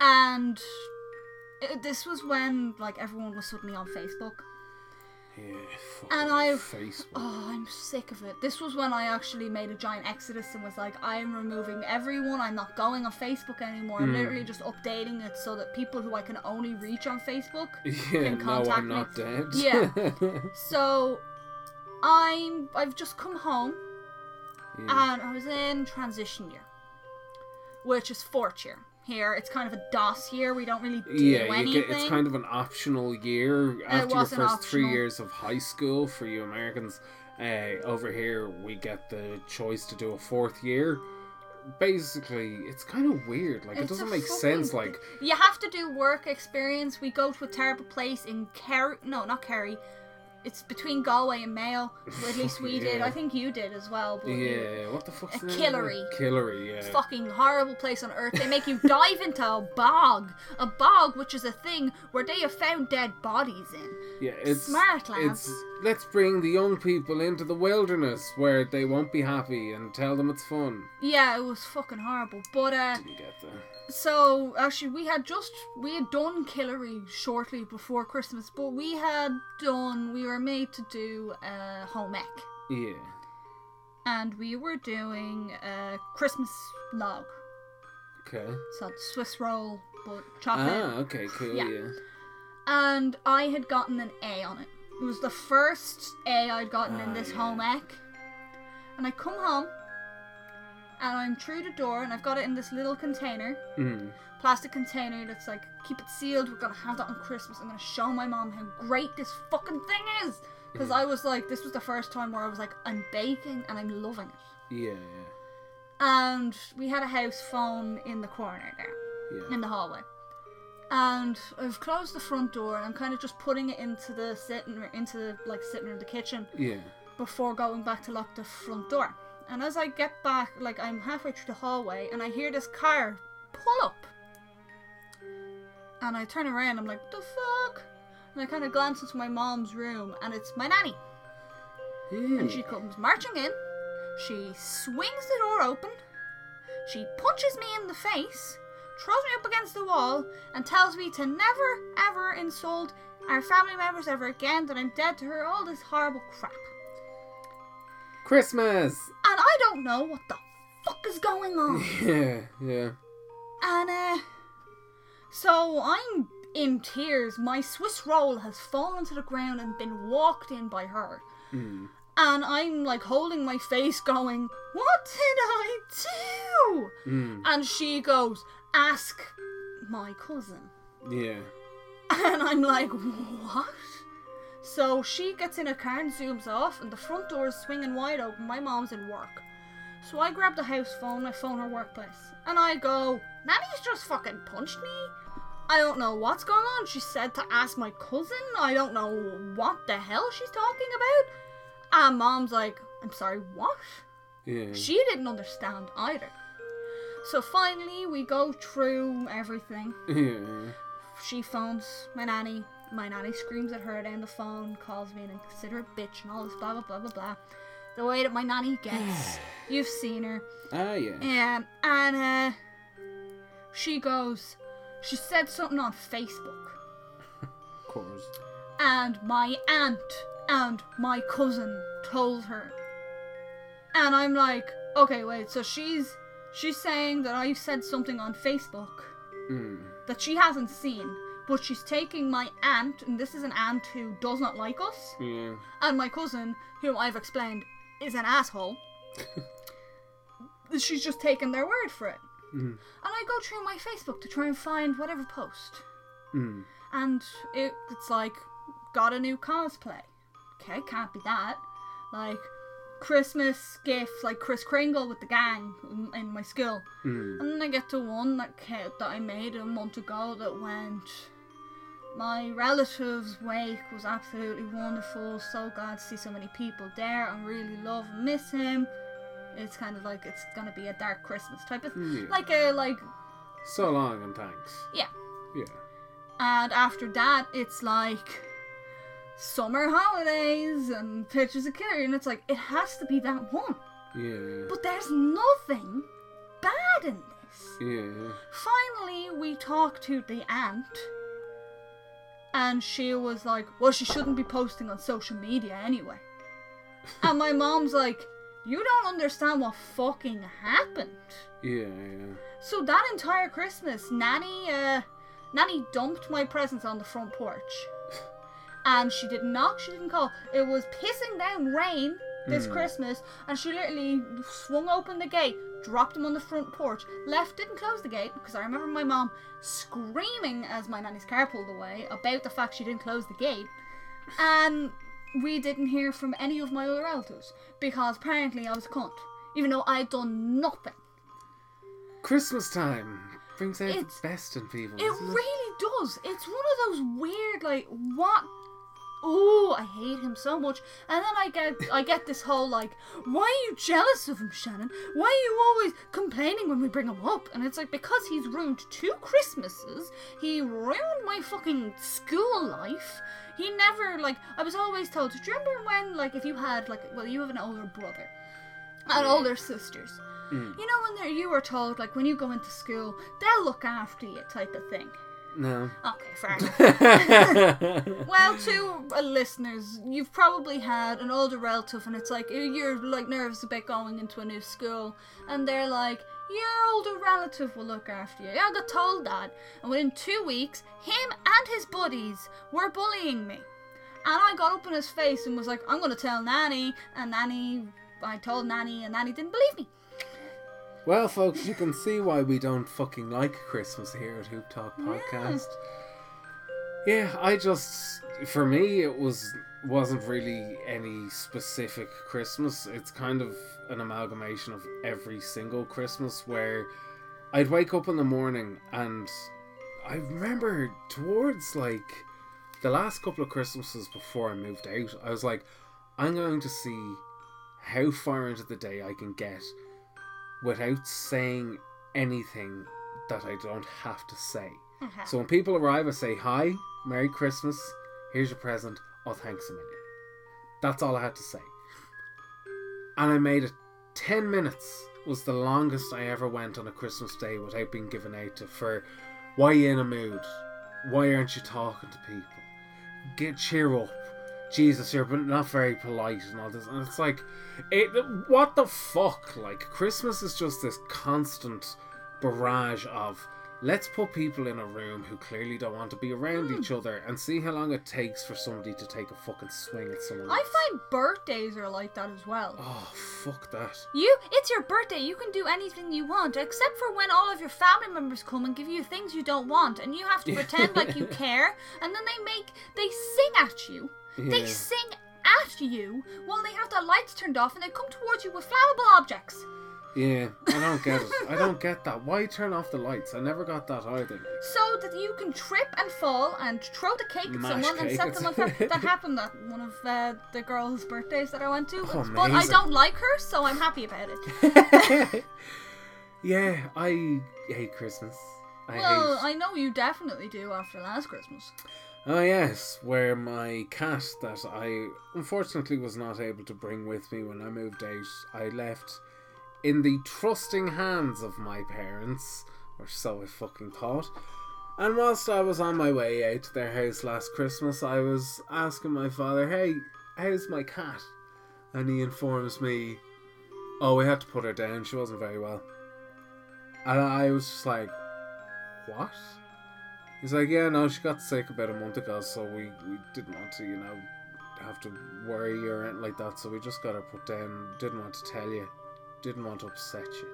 And it, this was when like everyone was suddenly on Facebook. Yeah, And I- Facebook. Oh, I'm sick of it. This was when I actually made a giant exodus and was like, I am removing everyone. I'm not going on Facebook anymore. I'm Hmm. literally just updating it so that people who I can only reach on Facebook yeah, can no, contact I'm not me. dead. Yeah. So I'm I've just come home Yeah. and I was in transition year. Which is fourth year. Here it's kind of a DOS year. We don't really do Yeah, anything. get it's kind of an optional year after your first three years of high school for you Americans. Uh, over here, we get the choice to do a fourth year. Basically, it's kind of weird. Like, it doesn't make sense. Like, you have to do work experience. We go to a terrible place in Kerry. No, not Kerry. It's between Galway and Mayo. Well, at least we did. I think you did as well. But yeah, what the fuck? A the name of it? Killary. Killary, yeah. fucking horrible place on earth. They make you dive into a bog. A bog, which is a thing where they have found dead bodies in. Yeah, it's Smart, lads. It's let's bring the young people into the wilderness where they won't be happy and tell them it's fun. Yeah, it was fucking horrible. But uh Didn't get that. So actually we had just we had done Killary shortly before Christmas, but we had done we were made to do a home ec. Yeah. And we were doing a Christmas log. Okay. So Swiss roll but chocolate. Ah, okay, cool. Yeah. Yeah. and I had gotten an A on it. It was the first A I'd gotten in Ah, this yeah. home ec. And I come home, and I'm through the door, and I've got it in this little container, Mm. plastic container that's like, keep it sealed. We're gonna have that on Christmas. I'm gonna show my mom how great this fucking thing is. Because I was like, this was the first time where I was like, I'm baking and I'm loving it. Yeah, And we had a house phone in the corner there. yeah, in the hallway. And I've closed the front door and I'm kind of just putting it into the sitting room, into the like sitting room, the kitchen Yeah. before going back to lock the front door. And as I get back, like I'm halfway through the hallway and I hear this car pull up. And I turn around, I'm like, the fuck? And I kind of glance into my mom's room and it's my nanny. Yeah. And she comes marching in. She swings the door open. She punches me in the face, throws me up against the wall, and tells me to never, ever insult our family members ever again, that I'm dead to her, all this horrible crap. Christmas. And I don't know what the fuck is going on. Yeah, yeah. And, uh, so I'm in tears. My Swiss roll has fallen to the ground and been walked in by her. Mm. And I'm like holding my face, going, What did I do? Mm. And she goes, Ask my cousin. Yeah. And I'm like, What? So she gets in a car and zooms off, and the front door is swinging wide open. My mom's in work. So I grab the house phone, I phone her workplace, and I go, Nanny's just fucking punched me. I don't know what's going on. She said to ask my cousin. I don't know what the hell she's talking about. And mom's like, I'm sorry, what? Yeah. She didn't understand either. So finally, we go through everything. Yeah. She phones my nanny. My nanny screams at her down the phone, calls me an inconsiderate bitch, and all this blah blah blah blah blah. The way that my nanny gets, you've seen her. Ah, yeah. Um, and uh, she goes, she said something on Facebook, Of course. and my aunt and my cousin told her. And I'm like, okay, wait, so she's she's saying that I said something on Facebook Mm. that she hasn't seen, but she's taking my aunt, and this is an aunt who does not like us, Yeah. and my cousin, whom I've explained is an asshole. she's just taken their word for it. Mm. And I go through my Facebook to try and find whatever post. Mm. And it, it's like, got a new cosplay. Okay, can't be that. Like, Christmas gifts like Kris Kringle with the gang in, in my school. Hmm. And then I get to one that ca- that I made a month ago that went. My relative's wake was absolutely wonderful. So glad to see so many people there. I really love and miss him. It's kind of like it's gonna be a dark Christmas type of Yeah. like a like So long and thanks. yeah. Yeah. And after that, it's like summer holidays and pictures of Killer, and it's like it has to be that one. Yeah. But there's nothing bad in this. Yeah. Finally, we talk to the aunt, and she was like, Well, she shouldn't be posting on social media anyway. and my mom's like, You don't understand what fucking happened. Yeah. Yeah. So that entire Christmas, Nanny, uh, Nanny dumped my presents on the front porch. And she didn't knock, she didn't call. It was pissing down rain this hmm. Christmas, and she literally swung open the gate, dropped them on the front porch, left, didn't close the gate because I remember my mom screaming as my nanny's car pulled away about the fact she didn't close the gate. And we didn't hear from any of my other relatives because apparently I was a cunt, even though I'd done nothing. Christmas time brings out It's- the best in people. It really does. It's one of those weird, like, what? Oh, I hate him so much. And then I get, I get this whole like, why are you jealous of him, Shannon? Why are you always complaining when we bring him up? And it's like because he's ruined two Christmases. He ruined my fucking school life. He never like. I was always told. Do you remember when like if you had like, well, you have an older brother and older sisters. Mm. You know when they're, you were told like when you go into school they'll look after you type of thing. No. Okay, fair enough. well, to uh, listeners, you've probably had an older relative, and it's like you're like nervous about going into a new school, and they're like, "Your older relative will look after you." Yeah, I got told that, and within two weeks, him and his buddies were bullying me, and I got up in his face and was like, "I'm gonna tell Nanny," and Nanny, I told Nanny, and Nanny didn't believe me. Well, folks, you can see why we don't fucking like Christmas here at Hoop Talk Podcast. Yeah, I just for me it was wasn't really any specific Christmas. It's kind of an amalgamation of every single Christmas where I'd wake up in the morning and I remember towards like the last couple of Christmases before I moved out, I was like, I'm going to see how far into the day I can get without saying anything that I don't have to say. Uh-huh. So when people arrive, I say, Hi, Merry Christmas, here's your present, oh, thanks a million. That's all I had to say. And I made it 10 minutes was the longest I ever went on a Christmas day without being given out to for why you in a mood? Why aren't you talking to people? Get cheer up. Jesus, you're but not very polite and all this. And it's like, it, what the fuck? Like, Christmas is just this constant barrage of let's put people in a room who clearly don't want to be around Hmm. each other and see how long it takes for somebody to take a fucking swing at someone I else. find birthdays are like that as well. Oh, fuck that. You, it's your birthday. You can do anything you want, except for when all of your family members come and give you things you don't want, and you have to pretend like you care, and then they make they sing at you. They sing at you while they have their lights turned off, and they come towards you with flammable objects. Yeah, I don't get it. I don't get that. Why turn off the lights? I never got that either. So that you can trip and fall and throw the cake at Mash someone and set them on fire. That happened at one of uh, the girls' birthdays that I went to. Oh, but I don't like her, so I'm happy about it. yeah, I hate Christmas. I well, hate. I know you definitely do after last Christmas. Oh yes, where my cat that I unfortunately was not able to bring with me when I moved out, I left in the trusting hands of my parents, or so I fucking thought. And whilst I was on my way out to their house last Christmas, I was asking my father, "Hey, how's my cat?" And he informs me, "Oh, we had to put her down. She wasn't very well." And I was just like, "What?" He's like, yeah, no, she got sick about a month ago, so we, we didn't want to, you know, have to worry or anything like that, so we just got her put down. Didn't want to tell you, didn't want to upset you.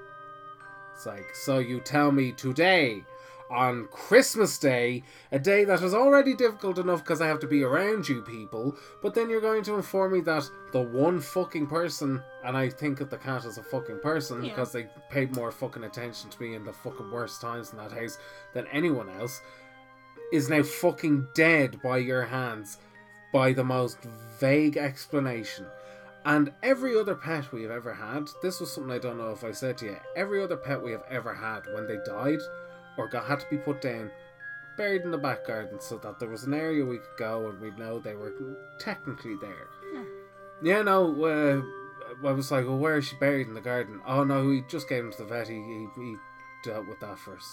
It's like, so you tell me today on Christmas Day, a day that is already difficult enough because I have to be around you people, but then you're going to inform me that the one fucking person, and I think of the cat as a fucking person Yeah. because they paid more fucking attention to me in the fucking worst times in that house than anyone else, is now fucking dead by your hands by the most vague explanation. And every other pet we have ever had, this was something I don't know if I said to you, every other pet we have ever had, when they died or got had to be put down, buried in the back garden so that there was an area we could go and we'd know they were technically there. Yeah. Yeah, no, uh, I was like, well, where is she buried in the garden? Oh no, we just gave him to the vet, he, he, he dealt with that first.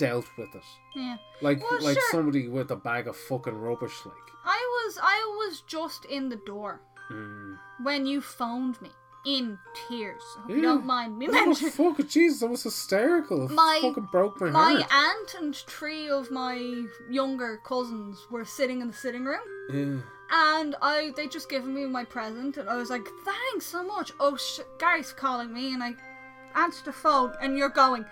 Dealt with it. Yeah. Like Well, like sure. somebody with a bag of fucking rubbish, like. I was I was just in the door Mm. when you phoned me in tears. I hope you don't mind me Oh, mentioning. fuck, Jesus, I was hysterical. It My- fucking broke my, My heart. aunt and three of my younger cousins were sitting in the sitting room, yeah. and I they just given me my present, and I was like, "Thanks so much." Oh, sh- Gary's calling me, and I answered the phone, and you're going,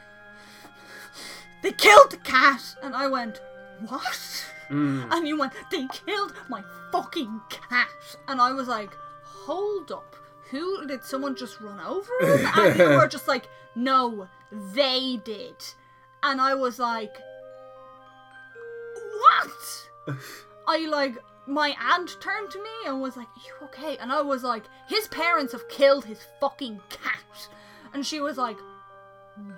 "They killed the cat," and I went, "What?" Mm. And you went, "They killed my fucking cat," and I was like, "Hold up." Who did someone just run over him? And you were just like, no, they did. And I was like, what? I like my aunt turned to me and was like, Are you okay? And I was like, His parents have killed his fucking cat. And she was like, What?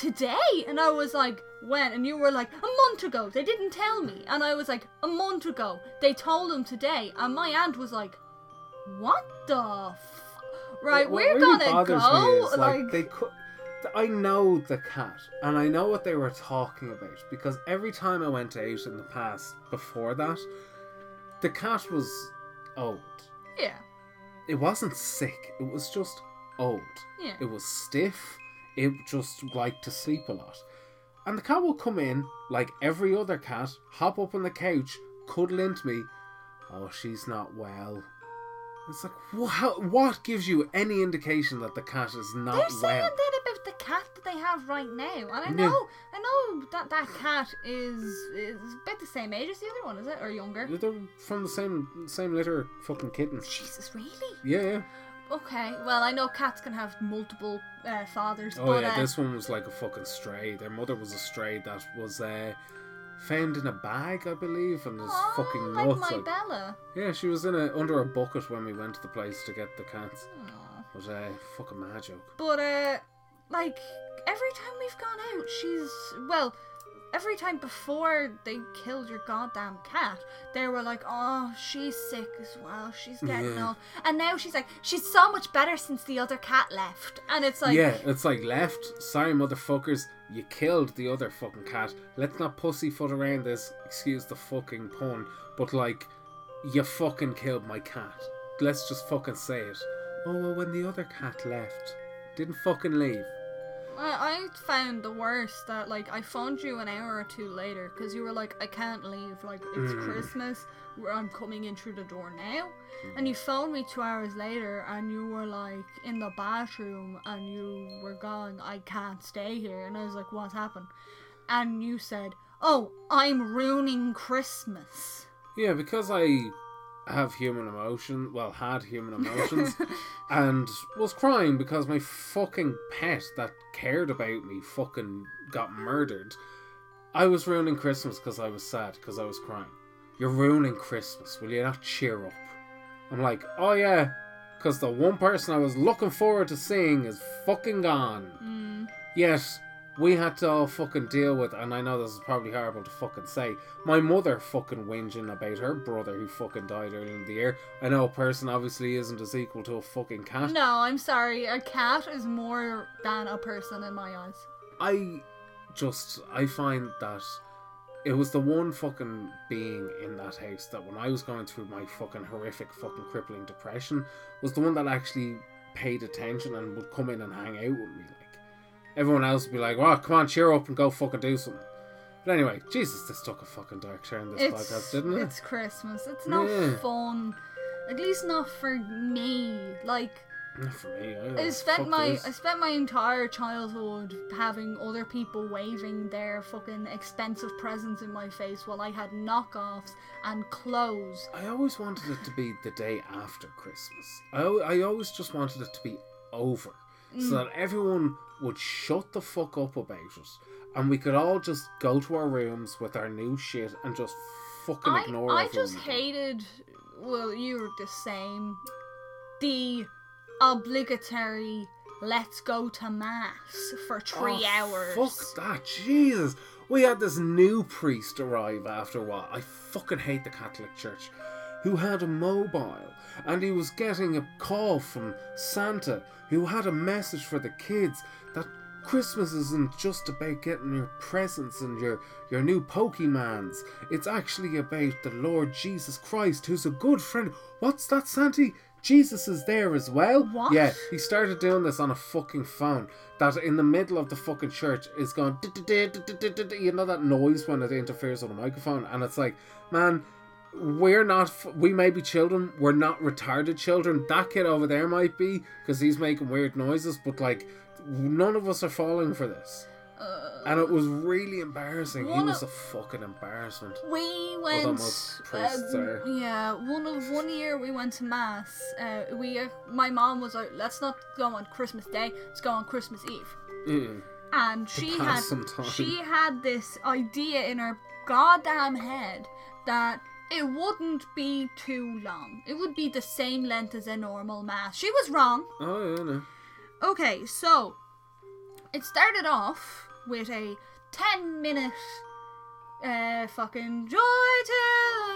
Today? And I was like, When? And you were like, A month ago. They didn't tell me. And I was like, A month ago. They told them today. And my aunt was like, What the f-? Right, What we're really gonna go. Is, like, like, they could. I know the cat, and I know what they were talking about because every time I went out in the past before that, the cat was old. yeah. It wasn't sick. It was just old. Yeah. It was stiff. It just liked to sleep a lot. And the cat will come in like every other cat, hop up on the couch, cuddle into me. Oh, she's not well. It's like, what, what gives you any indication that the cat is not They're saying well? that about the cat that they have right now, and I know, I know that that cat is is about the same age as the other one, is it, or younger? They're from the same same litter fucking kittens. Jesus, really? Yeah, yeah. Okay, well, I know cats can have multiple uh, fathers, Oh but yeah, uh, this one was like a fucking stray. Their mother was a stray that was uh, found in a bag, I believe, and is oh, fucking like nuts. my like- Bella. Yeah, she was in a under a bucket when we went to the place to get the cats. Aw. It was a fucking mad joke. But uh, like every time we've gone out, she's well. Every time before they killed your goddamn cat, they were like, "Oh, she's sick as well. She's getting Yeah. old." And now she's like, "She's so much better since the other cat left." And it's like, yeah, it's like left. Sorry, motherfuckers, you killed the other fucking cat. Let's not pussyfoot around this. Excuse the fucking pun, but like, you fucking killed my cat. Let's just fucking say it. Oh well, when the other cat left, didn't fucking leave. I, I found the worst that like I phoned you an hour or two later because you were like, "I can't leave. Like it's Mm. Christmas. Where I'm coming in through the door now." And you phoned me two hours later, and you were like in the bathroom, and you were going, "I can't stay here." And I was like, "What's happened?" And you said, "Oh, I'm ruining Christmas." Yeah, because I have human emotion, well, had human emotions, and was crying because my fucking pet that cared about me fucking got murdered. I was ruining Christmas because I was sad because I was crying. You're ruining Christmas. Will you not cheer up? I'm like, oh yeah, because the one person I was looking forward to seeing is fucking gone. Mm. Yet we had to all fucking deal with, and I know this is probably horrible to fucking say, my mother fucking whinging about her brother who fucking died earlier in the year. I know a person obviously isn't as equal to a fucking cat. No, I'm sorry. A cat is more than a person in my eyes. I just I find that it was the one fucking being in that house that when I was going through my fucking horrific fucking crippling depression was the one that actually paid attention and would come in and hang out with me everyone else would be like well come on cheer up and go fucking do something but anyway Jesus this took a fucking dark turn this It's podcast didn't it it's Christmas. It's not Yeah. fun. At least not for me. Like Not for me. I, I spent my this. I spent my entire childhood having other people waving their fucking expensive presents in my face while I had knockoffs and clothes. I always wanted it to be the day after Christmas. I, I always just wanted it to be over. Mm. So that everyone would shut the fuck up about it. And we could all just go to our rooms with our new shit and just fucking I, ignore I everyone. just hated well, you're the same. The obligatory let's go to mass for three Oh, hours. Fuck that, Jesus. We had this new priest arrive after a while. I fucking hate the Catholic Church. Who had a mobile and he was getting a call from Santa who had a message for the kids that Christmas isn't just about getting your presents and your, your new Pokemans. It's actually about the Lord Jesus Christ, who's a good friend. What's that, Santy? Jesus is there as well? What? Yeah, he started doing this on a fucking phone that in the middle of the fucking church is going you know that noise when it interferes with a microphone and it's like man we're not we may be children we're not retarded children that kid over there might be because he's making weird noises but like none of us are falling for this and it was really embarrassing he was of- a fucking embarrassment We went. uh. Yeah, one of one year we went to mass. Uh, we, uh, my mom was like, "Let's not go on Christmas Day. Let's go on Christmas Eve." Mm. And she had some she had this idea in her goddamn head that it wouldn't be too long. It would be the same length as a normal mass. She was wrong. oh yeah no. Okay, so it started off with a 10 minute uh fucking joy till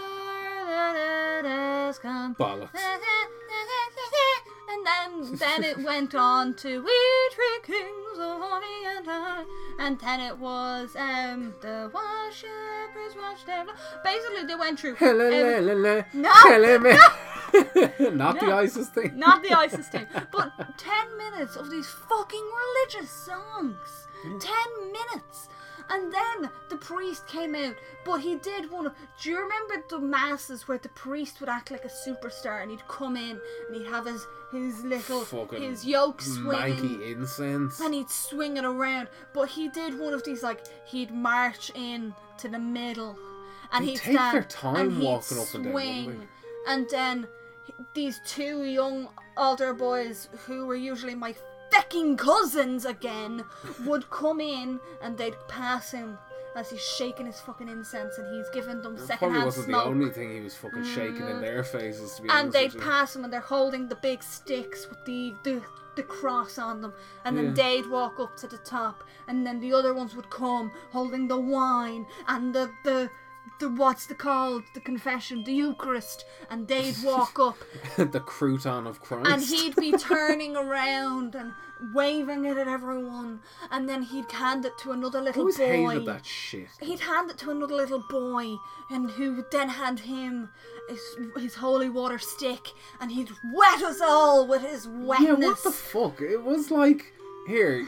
the bollocks And then then it went on to We Three Kings of Orient and then it was um the watch their basically they went through every- Hello, No, Not the ISIS thing. Not the ISIS thing. But 10 minutes of these fucking religious songs. 10 minutes. And then the priest came out, but he did one of. Do you remember the masses where the priest would act like a superstar and he'd come in and he'd have his his little Fucking his yoke swinging Manky incense. and he'd swing it around. But he did one of these like he'd march in to the middle, and They he'd take stand their time and walking up and down, swing, and then these two young altar boys who were usually my fecking cousins again would come in and they'd pass him. As he's shaking his fucking incense and he's giving them That secondhand probably wasn't smoke. the only thing he was fucking shaking in mm. their faces. To be and honest they'd with you. pass him and they're holding the big sticks with the the, the cross on them and then Yeah. they'd walk up to the top and then the other ones would come holding the wine and the the the what's the called the confession the eucharist and they'd walk up the crouton of Christ. and he'd be turning around and waving it at everyone and then he'd hand it to another little always boy hated that shit. he'd hand it to another little boy, and who would then hand him his, his holy water stick, and he'd wet us all with his wetness. Yeah, what the fuck? It was like, here,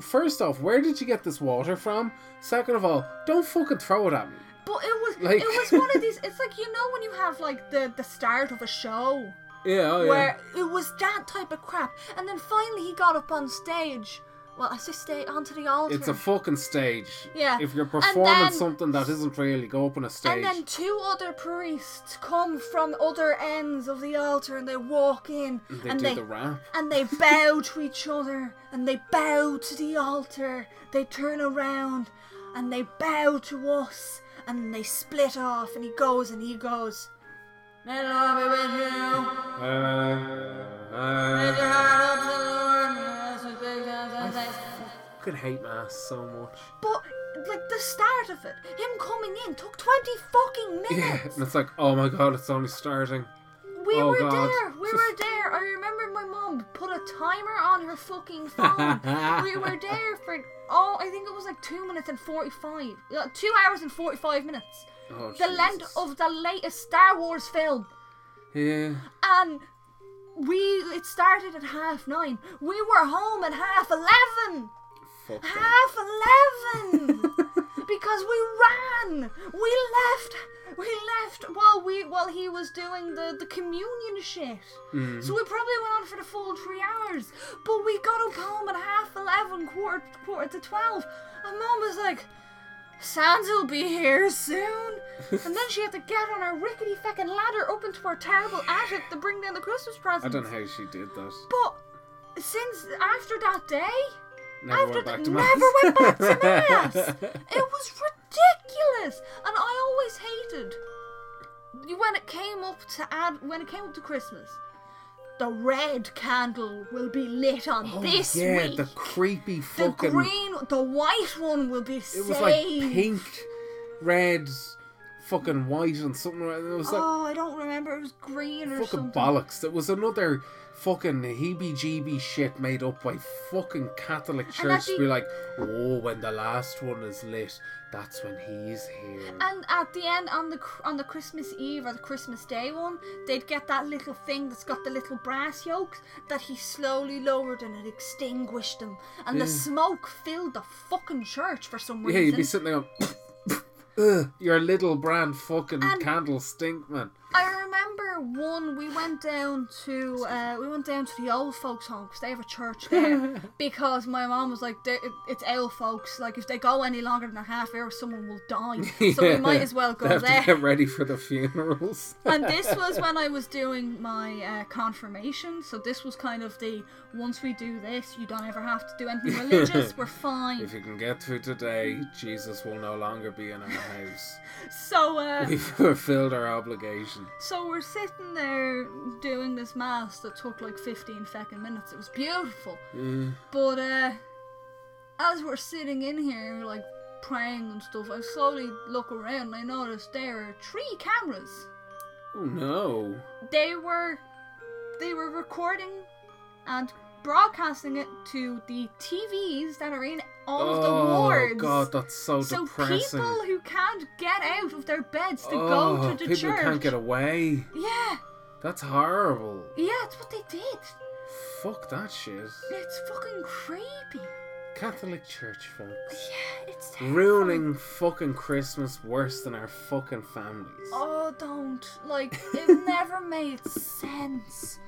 first off, where did you get this water from? Second of all, don't fucking throw it at me. But it was Like- it was one of these. It's like you know when you have like the the start of a show Yeah, oh, yeah. where it was that type of crap, and then finally he got up on stage. Well, I say stay onto the altar. It's a fucking stage. Yeah. If you're performing then- something that isn't really, go up on a stage. And then two other priests come from other ends of the altar and they walk in they and do they the rap. and they bow to each other and they bow to the altar. They turn around and they bow to us and they split off and he goes and he goes. May the Lord be with you. Raise your heart up to the Lord. Yes, with big hands and thanks. I fucking hate mass so much. But like the start of it, him coming in took twenty fucking minutes. Yeah, and it's like, oh my god, it's only starting. We Oh, were God. there. We were there. I remember my mom put a timer on her fucking phone. we were there for oh, I think it was like two minutes and forty-five. Uh, two hours and forty-five minutes. Oh, The length of the latest Star Wars film, Yeah. and we it started at half nine. We were home at half eleven. Fuck that. Half eleven. because we ran. we left. We left while we while he was doing the the communion shit. Mm-hmm. So we probably went on for the full three hours. But we got up home at half eleven, quarter quarter to twelve, and Mom was like. Sands'll be here soon. and then she had to get on her rickety feckin' ladder up into her terrible attic to bring down the Christmas presents. I don't know how she did that. But since after that day, Never after went back to never went back to mass. it was ridiculous, and I always hated when it came up to add when it came up to Christmas. The red candle will be lit on Oh, this yeah, week. the creepy fucking. The green, the white one will be it saved. was like pink, red, fucking white, and something. like- It was like oh, I don't remember. It was green or something. fucking something. bollocks. There was another fucking heebie-jeebie shit made up by fucking Catholic Church the- be like, oh, when the last one is lit, that's when he's here. And at the end, on the on the Christmas Eve or the Christmas Day one, they'd get that little thing that's got the little brass yokes that he slowly lowered and it extinguished them, and the smoke filled the fucking church for some reason. yeah, you'd be sitting there going, Ugh, your little brand fucking And- candle stink, man. I remember one. We went down to uh, we went down to the old folks' home because they have a church there. because my mom was like, it- "It's old folks. Like if they go any longer than a half hour, someone will die. So we might as well go there." get ready for the funerals. and this was when I was doing my uh, confirmation. So this was kind of the once we do this, you don't ever have to do anything religious. We're fine. If you can get through today, Jesus will no longer be in our house. So uh, We've fulfilled our obligation. So we're sitting there doing this mass that took like 15 fucking minutes. It was beautiful. Mm. But uh, as we're sitting in here, like praying and stuff, I slowly look around and I noticed there are three cameras. Oh no. They were they were recording and broadcasting it to the TVs that are in all of the oh, wards. oh god, that's so, so depressing. people who can't get out of their beds to oh, go to the church. people can't get away. Yeah, That's horrible. yeah, it's what they did. Fuck that shit. It's fucking creepy. Catholic Church, folks. Yeah, it's terrifying. Ruining fucking Christmas worse than our fucking families. Oh, don't. Like, it never made sense.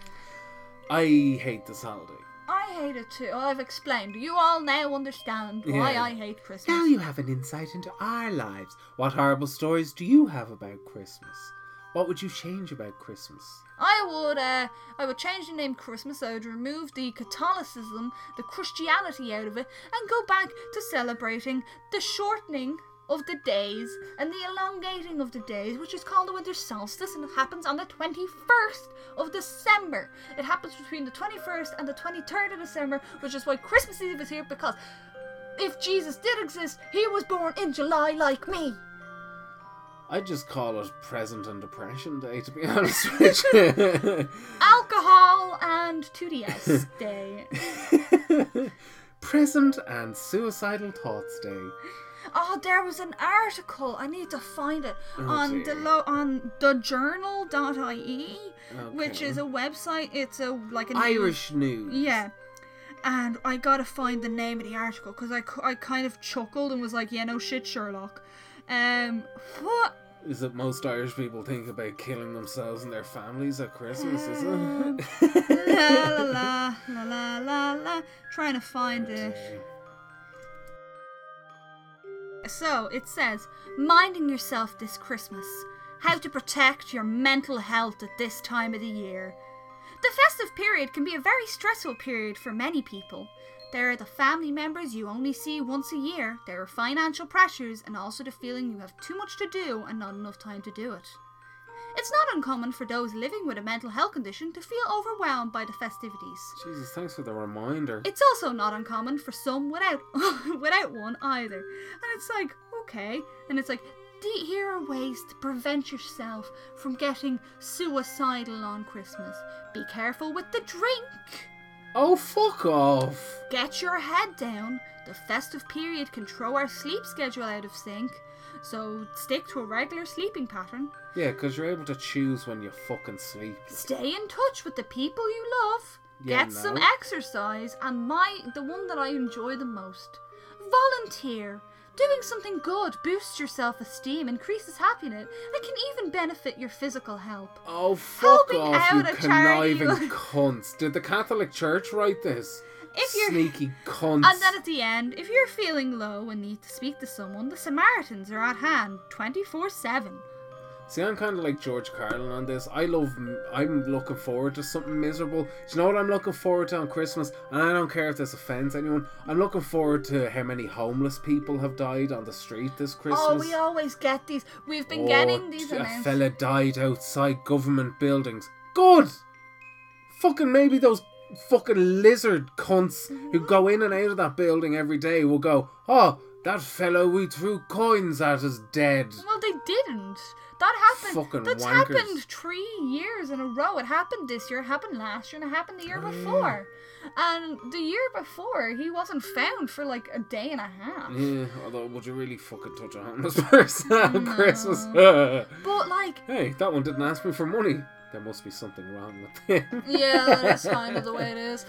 I hate this holiday. I hate it too. I've explained. You all now understand why Yeah. I hate Christmas. Now you have an insight into our lives. What horrible stories do you have about Christmas? What would you change about Christmas? I would, uh, I would change the name Christmas. I would remove the Catholicism, the Christianity out of it, and go back to celebrating the shortening of the days and the elongating of the days, which is called the winter solstice, and it happens on the 21st of December. It happens between the 21st and the 23rd of December, which is why Christmas Eve is here because if Jesus did exist, he was born in July like me. I'd just call it Present and Depression Day, to be honest with you. Alcohol and 2DS day. Present and Suicidal Thoughts Day. Oh, there was an article. I need to find it on the lo- on thejournal.ie, which Okay. is a website. It's a like an Irish News. Yeah. And I gotta find the name of the article because I, I kind of chuckled and was like, yeah, no shit, Sherlock. Um, what? Is it most Irish people think about killing themselves and their families at Christmas, is Um, it? la la la la la la la. Trying to find it. So it says, minding yourself this Christmas. How to protect your mental health at this time of the year. The festive period can be a very stressful period for many people. There are the family members you only see once a year, there are financial pressures, and also the feeling you have too much to do and not enough time to do it. It's not uncommon for those living with a mental health condition to feel overwhelmed by the festivities. Jesus, thanks for the reminder. It's also not uncommon for some without without one either. And it's like, okay. And it's like, "Do- here are ways to prevent yourself from getting suicidal on Christmas. Be careful with the drink. Oh, fuck off. Get your head down. The festive period can throw our sleep schedule out of sync. So stick to a regular sleeping pattern. Yeah, because you're able to choose when you fucking sleep. Stay in touch with the people you love. Yeah, Get some no. exercise, and my the one that I enjoy the most. Volunteer. Doing something good boosts your self esteem, increases happiness, and can even benefit your physical health. Oh, fuck Helping off, you out a charity- conniving cunts. Did the Catholic Church write this? If you're- Sneaky cunts. And then at the end, if you're feeling low and need to speak to someone, the Samaritans are at hand 24 7. See, I'm kind of like George Carlin on this. I love. I'm looking forward to something miserable. Do you know what I'm looking forward to on Christmas? And I don't care if this offends anyone. I'm looking forward to how many homeless people have died on the street this Christmas. Oh, we always get these. We've been Oh, getting these A announcements. fella died outside government buildings. Good. Fucking maybe those fucking lizard cunts who go in and out of that building every day will go, oh, that fellow we threw coins at is dead. Well, they didn't. That happened. Fucking That's wankers. happened three years in a row. It happened this year, it happened last year, and it happened the year Oh, yeah. before. And the year before, he wasn't found for like a day and a half. Yeah, although would you really fucking touch a homeless person on No. Christmas? But like, hey, that one didn't ask me for money. There must be something wrong with him. yeah, that's kind of the way it is.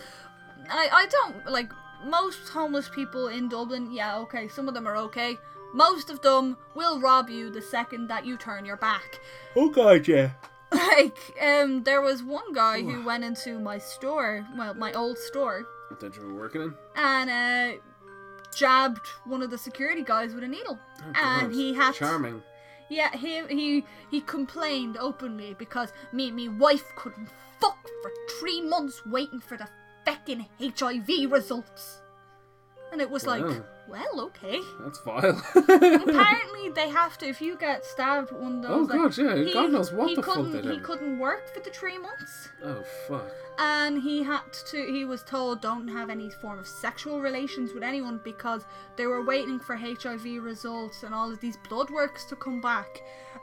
I I don't like most homeless people in Dublin. Yeah, okay, some of them are okay. Most of them will rob you the second that you turn your back. oh god, yeah. Like, um, there was one guy who went into my store, well, my old store, That you were working in? and uh, jabbed one of the security guys with a needle. Oh, and God. he had Charming. Yeah, he he he complained openly because me me wife couldn't fuck for three months waiting for the feckin' HIV results. And it was like, Wow. well, okay. That's vile. Apparently, they have to. If you get stabbed one of Oh, those, like, God, yeah, God knows what he the fuck couldn't, they He did. couldn't work for the three months oh fuck. and he had to he was told don't have any form of sexual relations with anyone because they were waiting for hiv results and all of these blood works to come back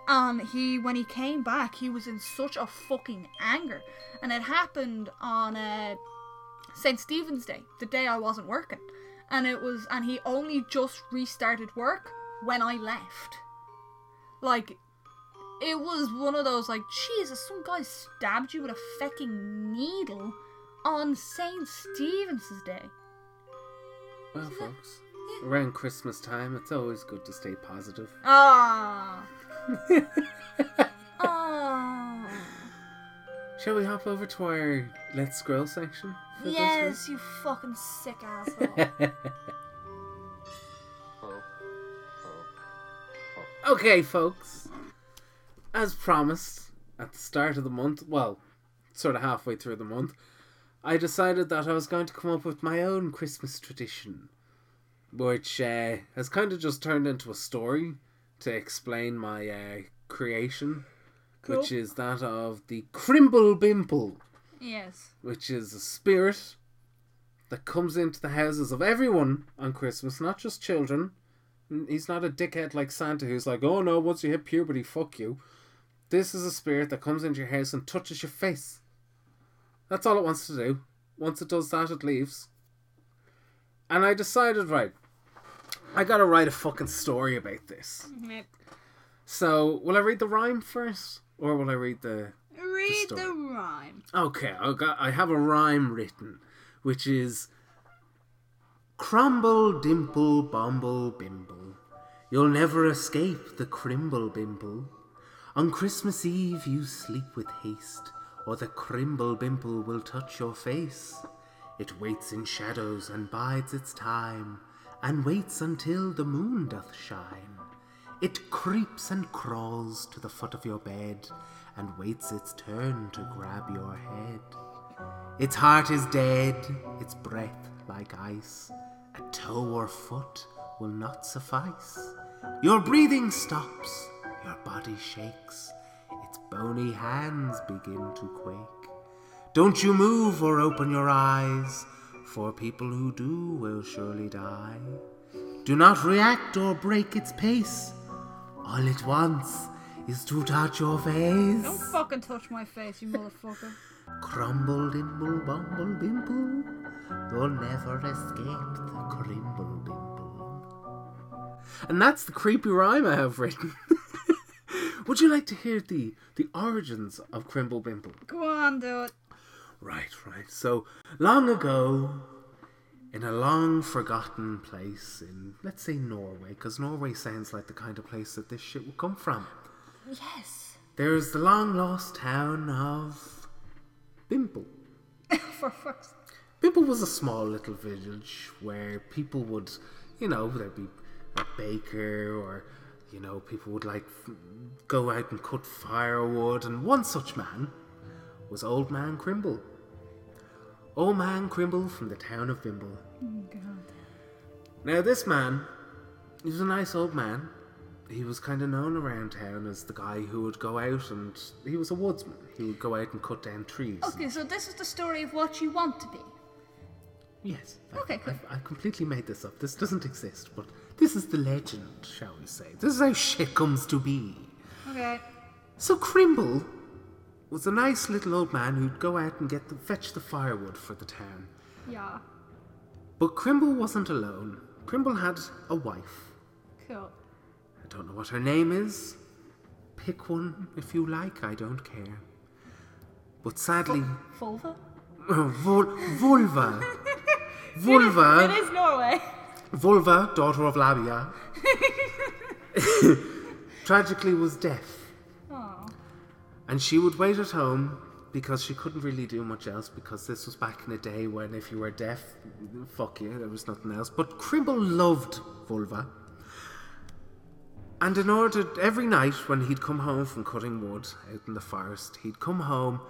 and he when he came back he was in such a fucking anger and it happened on uh, st stephen's day the day i wasn't working and it was and he only just restarted work when i left like it was one of those like, Jesus, some guy stabbed you with a fucking needle on St. Stephen's Day. Well, folks, around Christmas time, it's always good to stay positive. Ah. Ah. Shall we hop over to our Let's Scroll section? for this Yes, you fucking sick asshole. okay, folks. As promised, at the start of the month, well, sort of halfway through the month, I decided that I was going to come up with my own Christmas tradition, which uh, has kind of just turned into a story to explain my uh, creation, which is that of the Crimble Bimble, yes. which is a spirit that comes into the houses of everyone on Christmas, not just children. He's not a dickhead like Santa who's like, oh no, once you hit puberty, fuck you. This is a spirit that comes into your house and touches your face. That's all it wants to do. Once it does that, it leaves. And I decided, right, I gotta write a fucking story about this. Mm-hmm. So, will I read the rhyme first? Or will I read the. Read story. the rhyme. Okay, I got. I have a rhyme written, which is Crumble, dimple, bumble, bimble. You'll never escape the crimble bimble. On Christmas Eve you sleep with haste, or the crimble bimble will touch your face. It waits in shadows and bides its time, and waits until the moon doth shine. It creeps and crawls to the foot of your bed, and waits its turn to grab your head. Its heart is dead, its breath like ice. A toe or foot will not suffice. Your breathing stops, your body shakes, its bony hands begin to quake. Don't you move or open your eyes, for people who do will surely die. Do not react or break its pace. All it wants is to touch your face. Don't fucking touch my face, you motherfucker. Crumble, dimble, bumble, bimble. You'll never escape the crimble, bimble. And that's the creepy rhyme I have written. Would you like to hear the, the origins of Crimble Bimble? Go on, do it. Right, right. So, long ago, in a long forgotten place in, let's say, Norway, because Norway sounds like the kind of place that this shit would come from. Yes. There's the long lost town of Bimble. For fuck's Bimble was a small little village where people would, you know, there'd be a baker or, you know, people would like f- go out and cut firewood. And one such man was Old Man Crimble. Old Man Crimble from the town of Bimble. Oh, God. Now, this man, he was a nice old man. He was kind of known around town as the guy who would go out and he was a woodsman. He would go out and cut down trees. Okay, so this is the story of what you want to be. Yes. I- Okay, cool. I, I completely made this up. This doesn't exist, but this is the legend, shall we say. This is how shit comes to be. Okay. So Crimble was a nice little old man who'd go out and get the, fetch the firewood for the town. Yeah. But Crimble wasn't alone. Crimble had a wife. Cool. I don't know what her name is. Pick one if you like, I don't care. But sadly, Vulva? Oh, Vul- Vulva. Vulva. It is Norway. Vulva, daughter of Labia, tragically was deaf. And she would wait at home because she couldn't really do much else because this was back in a day when if you were deaf, fuck you, there was nothing else. But Crimble loved Vulva. And in order, every night when he'd come home from cutting wood out in the forest, he'd come home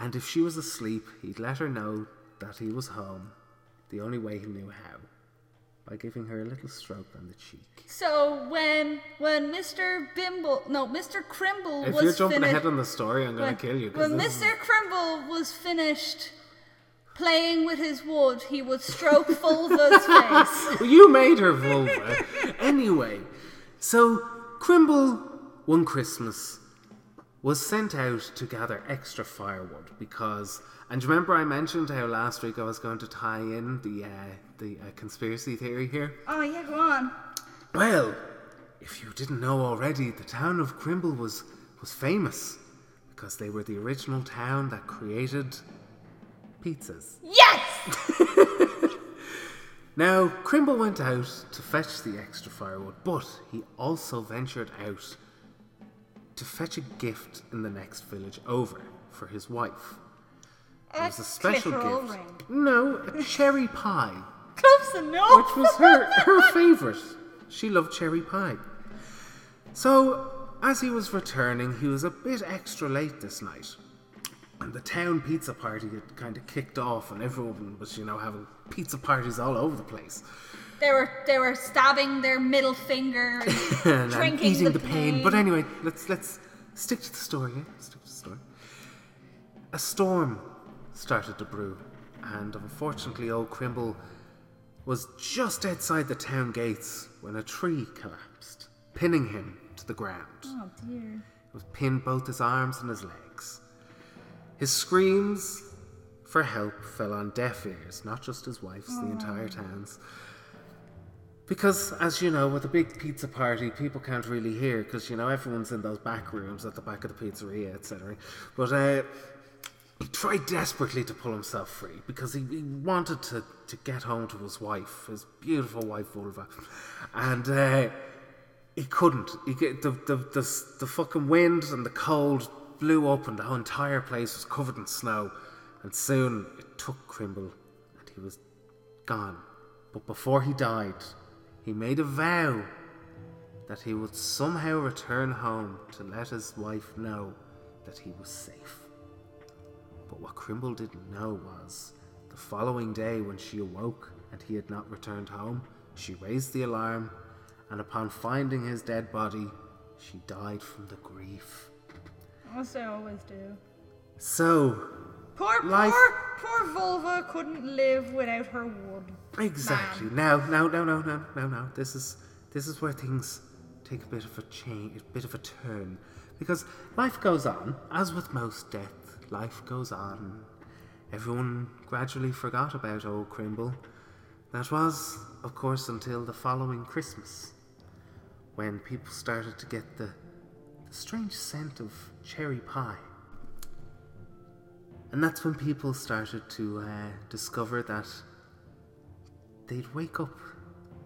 and if she was asleep, he'd let her know that he was home the only way he knew how by giving her a little stroke on the cheek. So when when Mr. Bimble no Mr. Crimble If was you're jumping finished ahead on the story, I'm going to kill you. when Mr. Crimble was finished playing with his wood, he would stroke Vulva's face. Well, you made her vulva. anyway, so Crimble, one Christmas, was sent out to gather extra firewood because. And you remember I mentioned how last week I was going to tie in the uh, the uh, conspiracy theory here? Oh yeah, go on. Well, if you didn't know already, the town of Crimble was was famous because they were the original town that created pizzas. Yes! Now, Crimble went out to fetch the extra firewood, but he also ventured out to fetch a gift in the next village over for his wife. It was a special clitoral gift. ring. No, a cherry pie, Close enough. which was her her favorite. She loved cherry pie. So, as he was returning, he was a bit extra late this night. And the town pizza party had kind of kicked off, and everyone was, you know, having pizza parties all over the place. They were they were stabbing their middle finger and and, and drinking eating the, the, pain. But anyway, let's let's stick to the story. Yeah? Stick to the story. A storm started to brew, and unfortunately, old Crimble was just outside the town gates when a tree collapsed, pinning him to the ground. Oh dear. It was pinned both his arms and his legs. His screams for help fell on deaf ears, not just his wife's, the entire town's. Because, as you know, with a big pizza party, people can't really hear because, you know, everyone's in those back rooms at the back of the pizzeria, etc. But uh, he tried desperately to pull himself free because he, he wanted to, to get home to his wife, his beautiful wife, Vulva. And uh, he couldn't. He get the, the the the fucking wind and the cold blew up, and the whole entire place was covered in snow. And soon it took Crimble, and he was gone. But before he died, he made a vow that he would somehow return home to let his wife know that he was safe. But what Crimble didn't know was the following day, when she awoke and he had not returned home, she raised the alarm, and upon finding his dead body, she died from the grief. As they always do. So, Poor, Life- poor, poor Vulva couldn't live without her wood. exactly. Now, now, no, no, no, no, no. This is this is where things take a bit of a change, a bit of a turn, because life goes on. As with most death, life goes on. Everyone gradually forgot about old Crimble. That was, of course, until the following Christmas, when people started to get the, the strange scent of cherry pie. And that's when people started to uh, discover that they'd wake up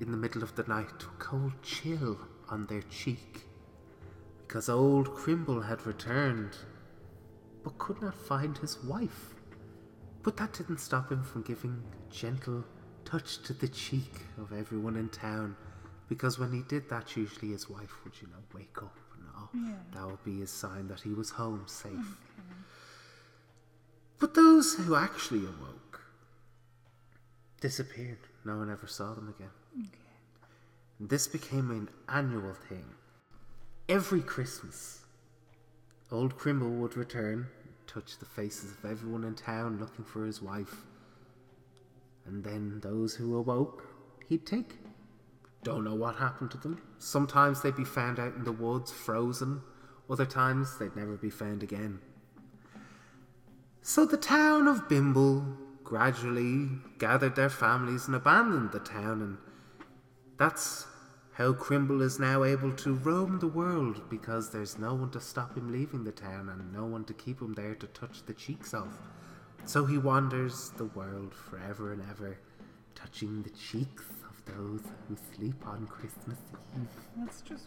in the middle of the night to a cold chill on their cheek because old Crimble had returned but could not find his wife. But that didn't stop him from giving a gentle touch to the cheek of everyone in town because when he did that, usually his wife would, you know, wake up and oh, that would be a sign that he was home safe. But those who actually awoke disappeared. No one ever saw them again. And this became an annual thing. Every Christmas, old Crimble would return, touch the faces of everyone in town looking for his wife. And then those who awoke, he'd take. Don't know what happened to them. Sometimes they'd be found out in the woods, frozen. Other times they'd never be found again. So the town of Bimble gradually gathered their families and abandoned the town, and that's how Crimble is now able to roam the world because there's no one to stop him leaving the town and no one to keep him there to touch the cheeks of. So he wanders the world forever and ever, touching the cheeks of those who sleep on Christmas Eve. That's just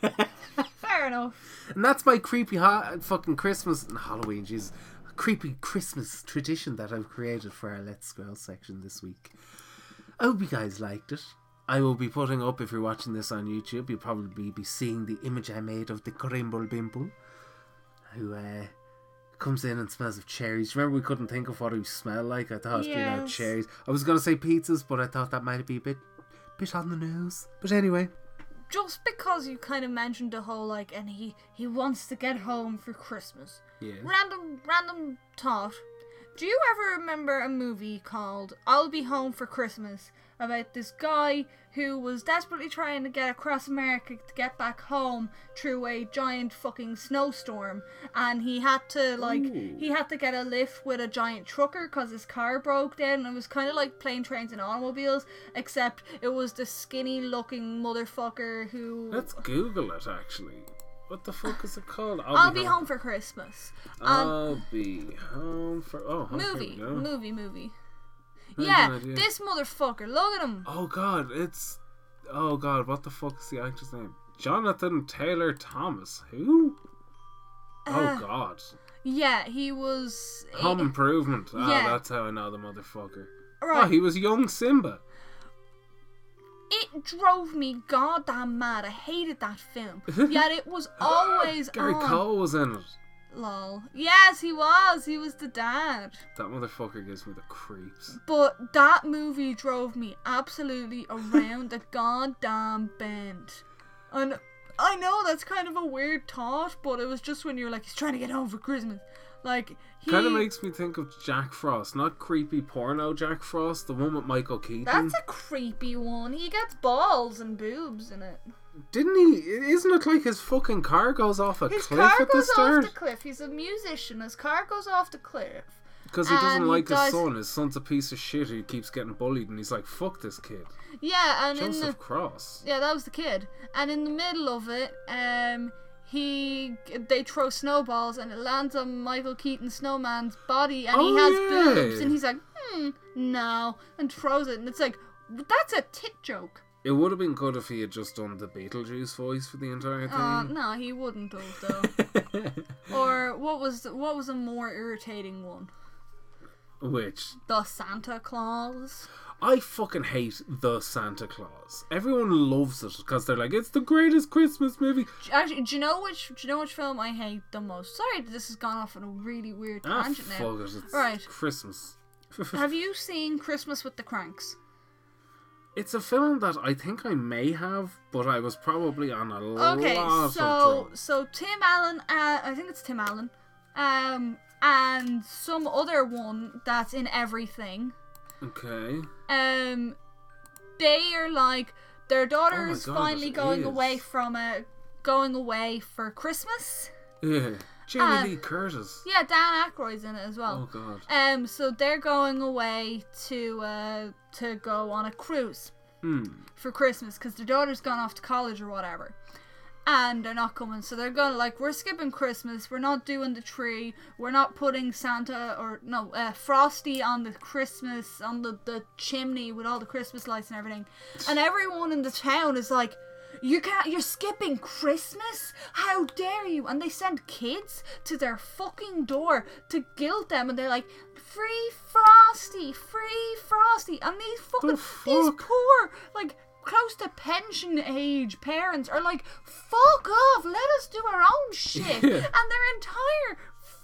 weird. fair enough. And that's my creepy ha- fucking Christmas and Halloween, jeez. Creepy Christmas tradition that I've created for our Let's Scroll section this week. I hope you guys liked it. I will be putting up, if you're watching this on YouTube, you'll probably be seeing the image I made of the Crimble Bimble, who uh, comes in and smells of cherries. Remember, we couldn't think of what he smelled like? I thought, you know, Yes. cherries. I was going to say pizzas, but I thought that might be a bit, bit on the nose. But anyway, Just because you kind of mentioned the whole like, and he he wants to get home for Christmas. yeah. Random random thought. Do you ever remember a movie called I'll Be Home for Christmas about this guy who was desperately trying to get across America to get back home through a giant fucking snowstorm and he had to like Ooh. he had to get a lift with a giant trucker cuz his car broke down and it was kind of like plane trains and automobiles except it was the skinny looking motherfucker who Let's Google it, actually. What the fuck is it called? I'll be home for Christmas. Um, I'll be home for oh okay, movie, movie, movie. Very Yeah, good idea. this motherfucker. Look at him. Oh god, it's oh god, what the fuck is the actor's name? Jonathan Taylor Thomas. Who? Uh, oh god, Yeah, he was. Home Improvement. Ah, yeah. that's how I know the motherfucker. right. Oh, he was young Simba. it drove me goddamn mad. I hated that film. Yet it was always Gary on. Cole was in it. Lol. Yes, he was. He was the dad. That motherfucker gives me the creeps. But that movie drove me absolutely around the goddamn bend. And I know that's kind of a weird thought, but it was just when you're like, he's trying to get home for Christmas. Like, he. Kind of makes me think of Jack Frost, not creepy porno Jack Frost, the one with Michael Keaton. That's a creepy one. He gets balls and boobs in it. Didn't he? Isn't it like his fucking car goes off a His cliff car at the goes off the cliff. He's a musician. His car goes off the cliff. Because he doesn't and he like his dies- son. His son's a piece of shit who keeps getting bullied, and he's like, "Fuck this kid." Yeah, and in Joseph the Cross. yeah, that was the kid. And in the middle of it, um, he they throw snowballs and it lands on Michael Keaton Snowman's body, and he Oh, has yeah. boobs, and he's like, hmm, no, and throws it, and it's like, that's a tit joke. It would have been good if he had just done the Beetlejuice voice for the entire Uh, thing. no, he wouldn't have though. or what was what was a more irritating one? Which The Santa Claus. I fucking hate the Santa Claus. Everyone loves it because they're like, it's the greatest Christmas movie. Actually, do you know which? Do you know which film I hate the most? Sorry, this has gone off on a really weird Ah, tangent now. it. It's Right. Christmas. Have you seen Christmas with the Kranks? It's a film that I think I may have, but I was probably on a Okay, lot of Okay, so drugs. so Tim Allen, uh, I think it's Tim Allen, um, and some other one that's in everything. Okay. Um, they are like their daughter Oh God, finally going is. away from a going away for Christmas. Yeah. Jamie Uh, Lee Curtis. Yeah, Dan Aykroyd's in it as well. Oh god. Um, so they're going away to uh to go on a cruise Hmm. for Christmas because their daughter's gone off to college or whatever. and they're not coming. So they're gonna like we're skipping Christmas. We're not doing the tree. We're not putting Santa or no uh, Frosty on the Christmas on the the chimney with all the Christmas lights and everything. And everyone in the town is like. You can't. You're skipping Christmas. How dare you? And they send kids to their fucking door to guilt them, and they're like, "Free Frosty, free Frosty," and these fucking these fuck? poor like close to pension age parents are like, "Fuck off! Let us do our own shit," Yeah. and their entire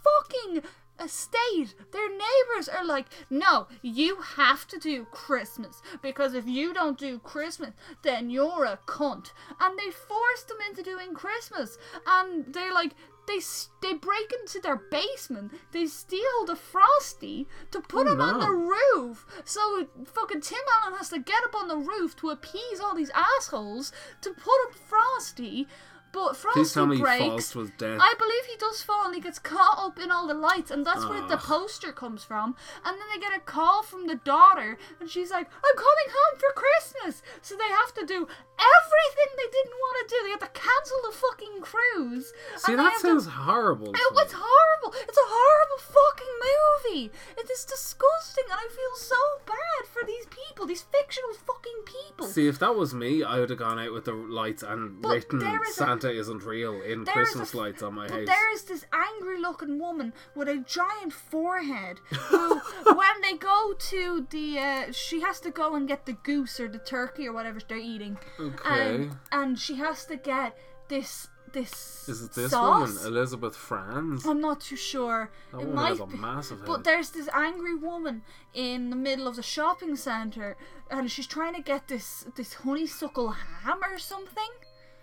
fucking estate, their neighbors are like, no, you have to do Christmas because if you don't do Christmas, then you're a cunt. And they forced them into doing Christmas, and they're like. They, they break into their basement. They steal the frosty to put Oh, him on the roof. So fucking Tim Allen has to get up on the roof to appease all these assholes to put up Frosty. But Frosty Please tell me breaks. falls to his death. I believe he does fall and he gets caught up in all the lights, and that's where the ah. poster comes from. And then they get a call from the daughter, and she's like, I'm coming home for Christmas! So they have to do everything they didn't want to do. They have to cancel the fucking cruise. See, that have to- sounds horrible. It was horrible. It's a horrible fucking movie. It is disgusting, and I feel so bad for these people, these fictional fucking people. See, if that was me, I would have gone out with the lights and But written there is a- "Santa isn't real" in There is Christmas f- lights on my house. there is this angry looking woman with a giant forehead who, when they go to the, uh, she has to go and get the goose or the turkey or whatever they're eating. Okay. And, and she has to get this, this Is it this sauce. woman, Elizabeth Franz? I'm not too sure. That it woman might has a be. massive head. But there's this angry woman in the middle of the shopping centre, and she's trying to get this this honeysuckle ham or something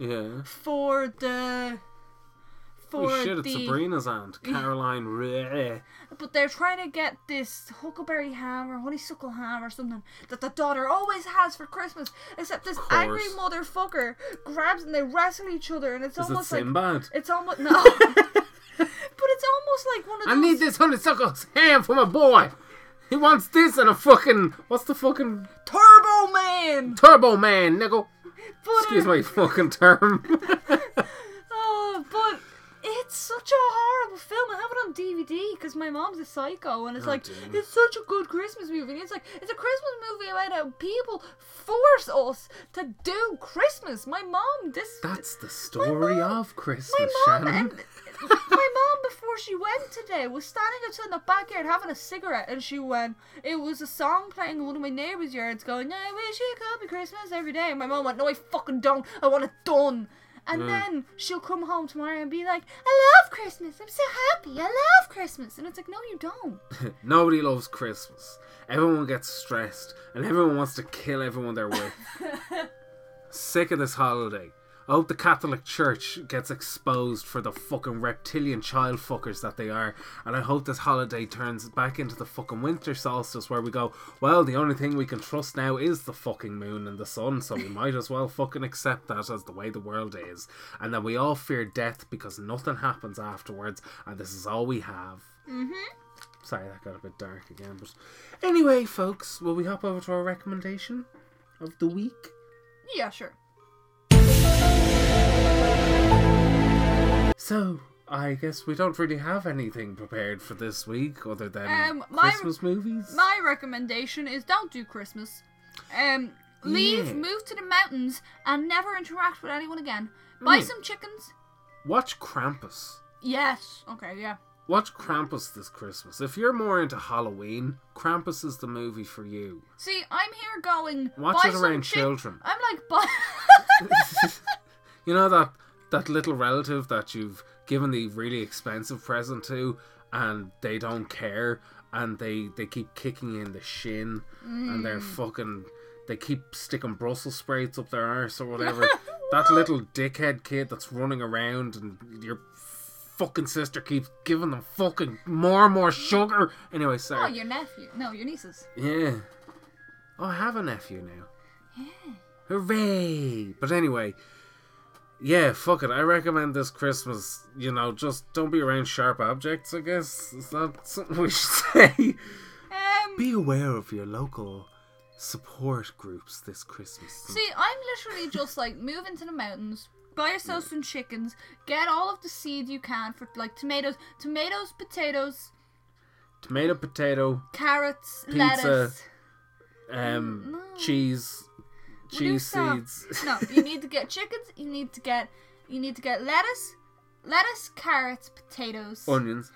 yeah. for the for Oh shit! It's. Sabrina's aunt, Caroline. Rhea. But they're trying to get this huckleberry ham or honeysuckle ham or something that the daughter always has for Christmas. Except this angry motherfucker grabs and they wrestle each other, and it's Is it almost like it's almost no. but it's almost like one of I need this honeysuckle ham for my boy. He wants this and a fucking what's the fucking Turbo Man. Turbo Man, nigga. But, Excuse uh, my fucking term. Oh, but it's such a horrible film. I have it on DVD because my mom's a psycho, and it's Oh, like it's such a good Christmas movie. And it's like it's a Christmas movie about how people force us to do Christmas. My mom, this That's the story mom- of Christmas, Shannon. and before she went today was standing outside in the backyard having a cigarette and she went it was a song playing in one of my neighbours' yards going I wish it could be Christmas every day. And my mom went no I fucking don't. I want it done. And then she'll come home tomorrow and be like I love Christmas. I'm so happy. I love Christmas. And it's like no you don't. Nobody loves Christmas. Everyone gets stressed, and everyone wants to kill everyone they're with. Sick of this holiday. I hope the Catholic Church gets exposed for the fucking reptilian child fuckers that they are, and I hope this holiday turns back into the fucking winter solstice where we go, well, the only thing we can trust now is the fucking moon and the sun, so we might as well fucking accept that as the way the world is, and then we all fear death because nothing happens afterwards, and this is all we have. Mm-hmm. Sorry, that got a bit dark again. But anyway, folks, will we hop over to our recommendation of the week? yeah sure So, I guess we don't really have anything prepared for this week other than Um, my- Christmas movies. my recommendation is don't do Christmas um leave Yeah. move to the mountains and never interact with anyone again buy Mm. some chickens Watch Krampus. yes okay yeah Watch Krampus this Christmas. If you're more into Halloween, Krampus is the movie for you. See, I'm here going. Watch buy it some around chick- children. I'm like, buy. You know that that little relative that you've given the really expensive present to, and they don't care, and they they keep kicking in the shin, and they're mm. fucking. They keep sticking Brussels sprouts up their arse or whatever. that little dickhead kid that's running around, and your fucking sister keeps giving them fucking more and more sugar. Anyway, so oh, your nephew. No, your nieces. Yeah. Oh, I have a nephew now. Yeah. Hooray! But anyway, yeah, fuck it. I recommend this Christmas, you know, just don't be around sharp objects, I guess. Is that something we should say? Um. Be aware of your local support groups this Christmas. See, I'm literally just like move into the mountains, buy yourself some chickens. Get all of the seeds you can for like tomatoes, tomatoes, potatoes, Tomato, potato, carrots, Pizza. lettuce. um, No. cheese, cheese seeds. No, you need to get chickens. You need to get you need to get lettuce, lettuce, carrots, potatoes, Onions.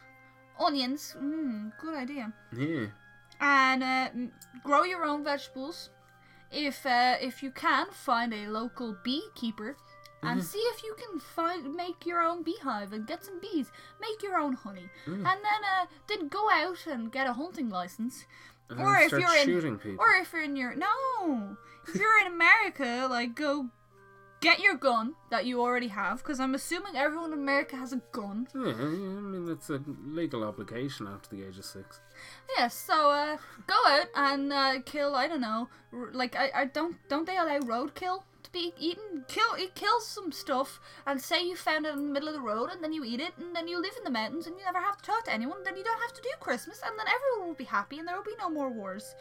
onions. Mm, good idea. Yeah. And uh, grow your own vegetables. If uh, if you can, find a local beekeeper and see if you can find make your own beehive and get some bees. Make your own honey, and then uh, then go out and get a hunting license. And Or if you're in- shooting people. Or if you're in your no, if you're in America, like go get your gun that you already have, because I'm assuming everyone in America has a gun. Yeah, I mean it's a legal obligation after the age of six. Yeah, so uh, go out and uh, kill. I don't know, r- like I, I don't don't they allow roadkill to be eaten? Kill eat, kill some stuff and say you found it in the middle of the road, and then you eat it, and then you live in the mountains, and you never have to talk to anyone. Then you don't have to do Christmas, and then everyone will be happy, and there will be no more wars.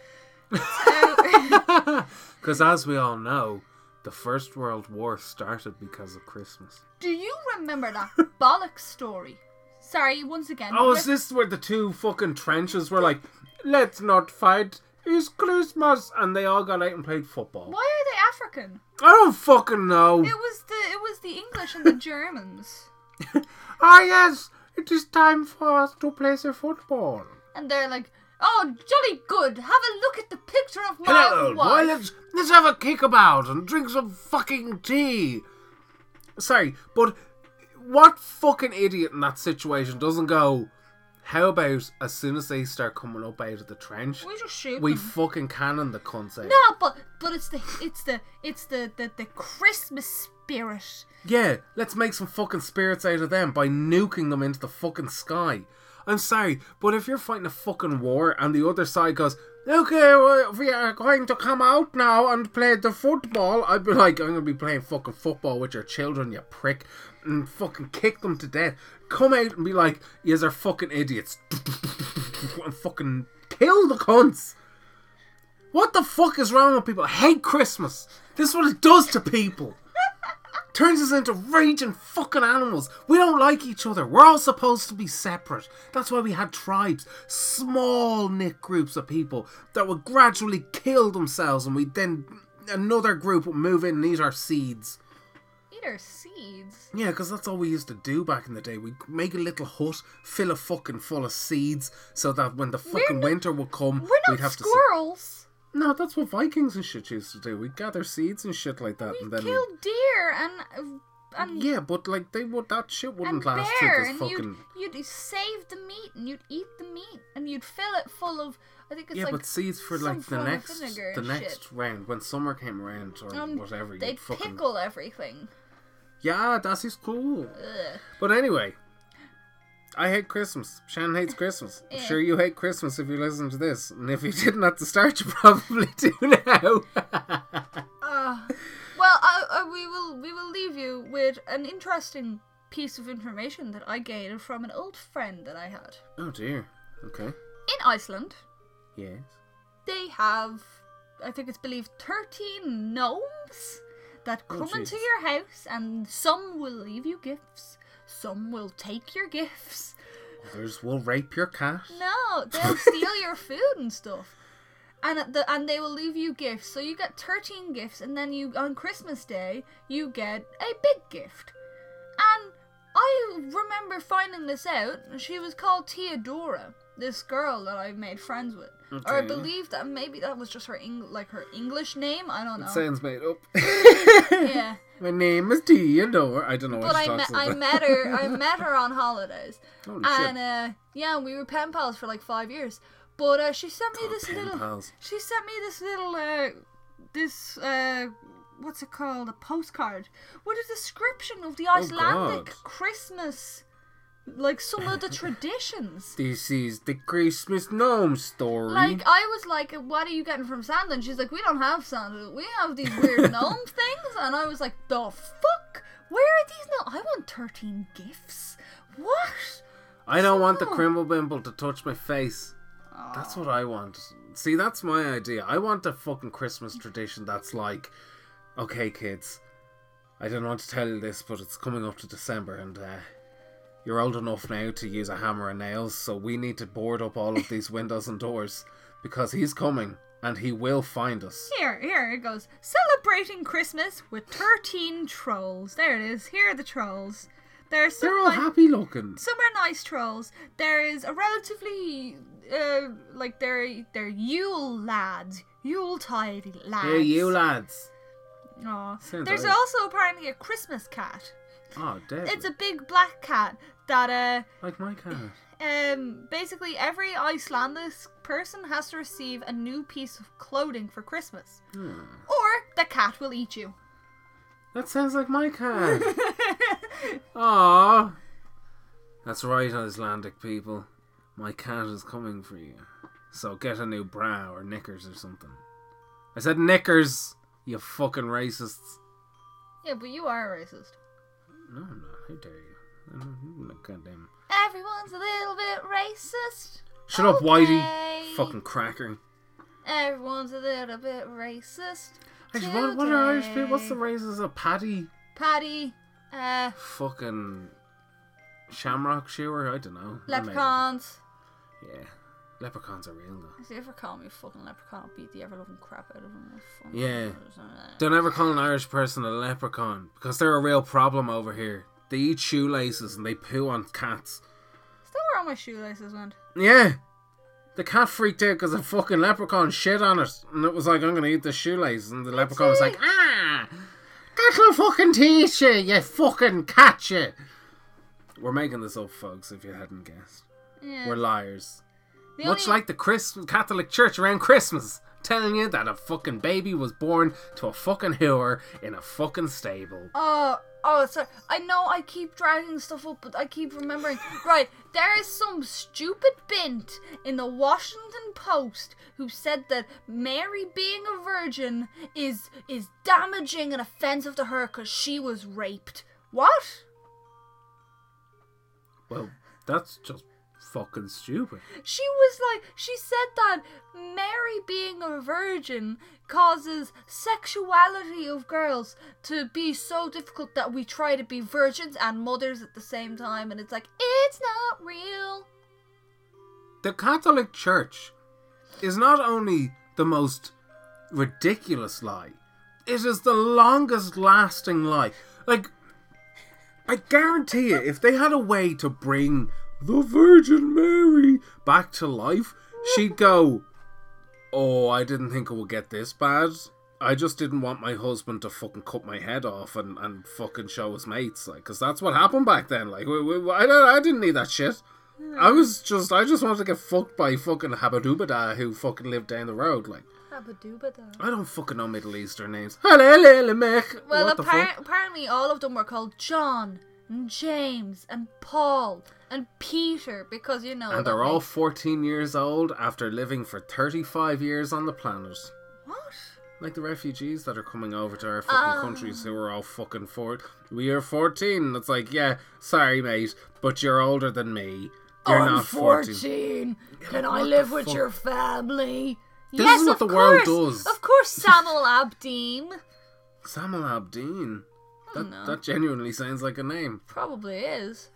Because as we all know, the First World War started because of Christmas. Do you remember that bollocks story? Sorry, once again. Oh, is this where the two fucking trenches were like, let's not fight, it's Christmas, and they all got out and played football? Why are they African? I don't fucking know. It was the it was the English and the Germans, Ah, yes, it is time for us to play the football. and they're like, "Oh, jolly good! Have a look at the picture of my Hello, uh, wife." boy, let's, let's have a kick about and drink some fucking tea. Sorry, but what fucking idiot in that situation doesn't go, how about as soon as they start coming up out of the trench, We just shoot we them. fucking cannon the cunts out? no, but but it's the it's the it's the the, the Christmas spirit. Yeah, let's make some fucking spirits out of them by nuking them into the fucking sky. I'm sorry, but if you're fighting a fucking war and the other side goes, okay, we are going to come out now and play the football, I'd be like, I'm going to be playing fucking football with your children, you prick, and fucking kick them to death. Come out and be like, yous are fucking idiots. and fucking kill the cunts. What the fuck is wrong with people? I hate Christmas. This is what it does to people turns us into raging fucking animals. We don't like each other. We're all supposed to be separate. That's why we had tribes, small knit groups of people that would gradually kill themselves, and we then another group would move in and eat our seeds. Eat our seeds. Yeah, because that's all we used to do back in the day. We'd make a little hut, fill it fucking full of seeds, so that when the fucking not- winter would come, We're we'd not have to. squirrels. No, that's what Vikings and shit used to do. We'd gather seeds and shit like that, We and then. kill deer and uh, and Yeah, but like they would that shit wouldn't last bear, and this fucking. you'd you'd save the meat and you'd eat the meat and you'd fill it full of. I think it's Yeah, like but seeds for like the next the next shit. round when summer came around or Um, whatever. They'd You'd fucking pickle everything. yeah, that is is cool. Ugh. But anyway, I hate Christmas. Shannon hates Christmas. I'm Yeah. sure you hate Christmas if you listen to this, and if you didn't at the start, you probably do now. Uh, well, I, I, we will we will leave you with an interesting piece of information that I gained from an old friend that I had oh dear. Okay. in Iceland. Yes. They have, I think it's believed, thirteen gnomes that Oh, come into your house, and some will leave you gifts. Some will take your gifts. Others will rape your cat. No, they'll steal your food and stuff. And the and they will leave you gifts. So you get 13 gifts and then you on Christmas Day you get a big gift. And I remember finding this out. She was called Theodora, this girl that I made friends with. Or I believe that maybe that was just her Eng- like her English name. I don't know. It sounds made up. yeah. My name is Theodore. I don't know what But I I met her I met her on holidays. Holy and uh yeah, we were pen pals for like five years. But uh, she sent me Oh, this little pals. she sent me this little uh this uh what's it called? A postcard with a description of the Icelandic Oh, Christmas like some of the traditions. This is the Christmas gnome story. Like I was like, "What are you getting from Santa?" And she's like, "We don't have Santa. We have these weird gnome things." And I was like, "The fuck? Where are these? No, I want thirteen gifts. What?" I don't want the No. Crimblebimble to touch my face. That's what I want. See, that's my idea. I want a fucking Christmas tradition that's like, okay, kids, I don't want to tell you this, but it's coming up to December, and uh, you're old enough now to use a hammer and nails, so we need to board up all of these windows and doors because he's coming and he will find us. Here, here it goes. Celebrating Christmas with 13 trolls. There it is. Here are the trolls. There are some They're all like- happy looking. some are nice trolls. There is a relatively uh like they're they're Yule lads, Yule tide lads. Hey, you lads. Aw. There's right. also apparently a Christmas cat. Oh, dead. It's a big black cat that uh like my cat. um basically every Icelandic person has to receive a new piece of clothing for Christmas. Hmm. Or the cat will eat you. That sounds like my cat. Aww. That's right, Icelandic people. My cat is coming for you. So get a new bra or knickers or something. I said knickers, you fucking racists. yeah, but you are a racist. No, I'm not. How dare you? Not goddamn. Everyone's a little bit racist. Shut up, Whitey. Fucking cracker. Everyone's a little bit racist. Actually, what, what are Irish people? What's the races of Paddy? Paddy, uh, Fucking shamrock shoer? I don't know. I made it. leprechauns. Yeah. Leprechauns are real though. If you ever call me a fucking leprechaun, I'll beat the ever loving crap out of him. Fucking- Yeah. Don't ever call an Irish person a leprechaun because they're a real problem over here. They eat shoelaces and they poo on cats. Still where all my shoelaces went? Yeah. The cat freaked out because a fucking leprechaun shit on it. And it was like, I'm going to eat the shoelace. And the leprechaun was like, ah, that'll fucking teach you, you fucking catch you. We're making this up, folks, if you hadn't guessed. Yeah. We're liars. The Much only- like the Christmas Catholic Church around Christmas, telling you that a fucking baby was born to a fucking whore in a fucking stable. Oh, oh, sorry. I know I keep dragging stuff up, but I keep remembering. right, there is some stupid bint in the Washington Post who said that Mary being a virgin is is damaging and offensive to her because she was raped. What? Well, that's just fucking stupid. She was like, she said that Mary being a virgin causes sexuality of girls to be so difficult that we try to be virgins and mothers at the same time, and it's like, it's not real. The Catholic Church is not only the most ridiculous lie, it is the longest lasting lie. Like, I guarantee you, if they had a way to bring the Virgin Mary back to life, she'd go, Oh, I didn't think it would get this bad. I just didn't want my husband to fucking cut my head off and, and fucking show his mates, like, because that's what happened back then. Like, we, we, I, I didn't need that shit. I was just, I just wanted to get fucked by fucking Habadubada who fucking lived down the road. Like, Habadubada. I don't fucking know Middle Eastern names. Well, what appar- apparently all of them were called John and James and Paul and Peter because you know. And they're all 14 years old after living for 35 years on the planet. What? Like the refugees that are coming over to our fucking Ah. countries who are all fucking four. We are 14. It's like, yeah, sorry, mate, but you're older than me. You're I'm not 14. 14. Can I live with fuck? your family? This yes, is what the world does. Of course, Samuel Abdeen. Samuel Abdeen. That, know. that genuinely sounds like a name. Probably is.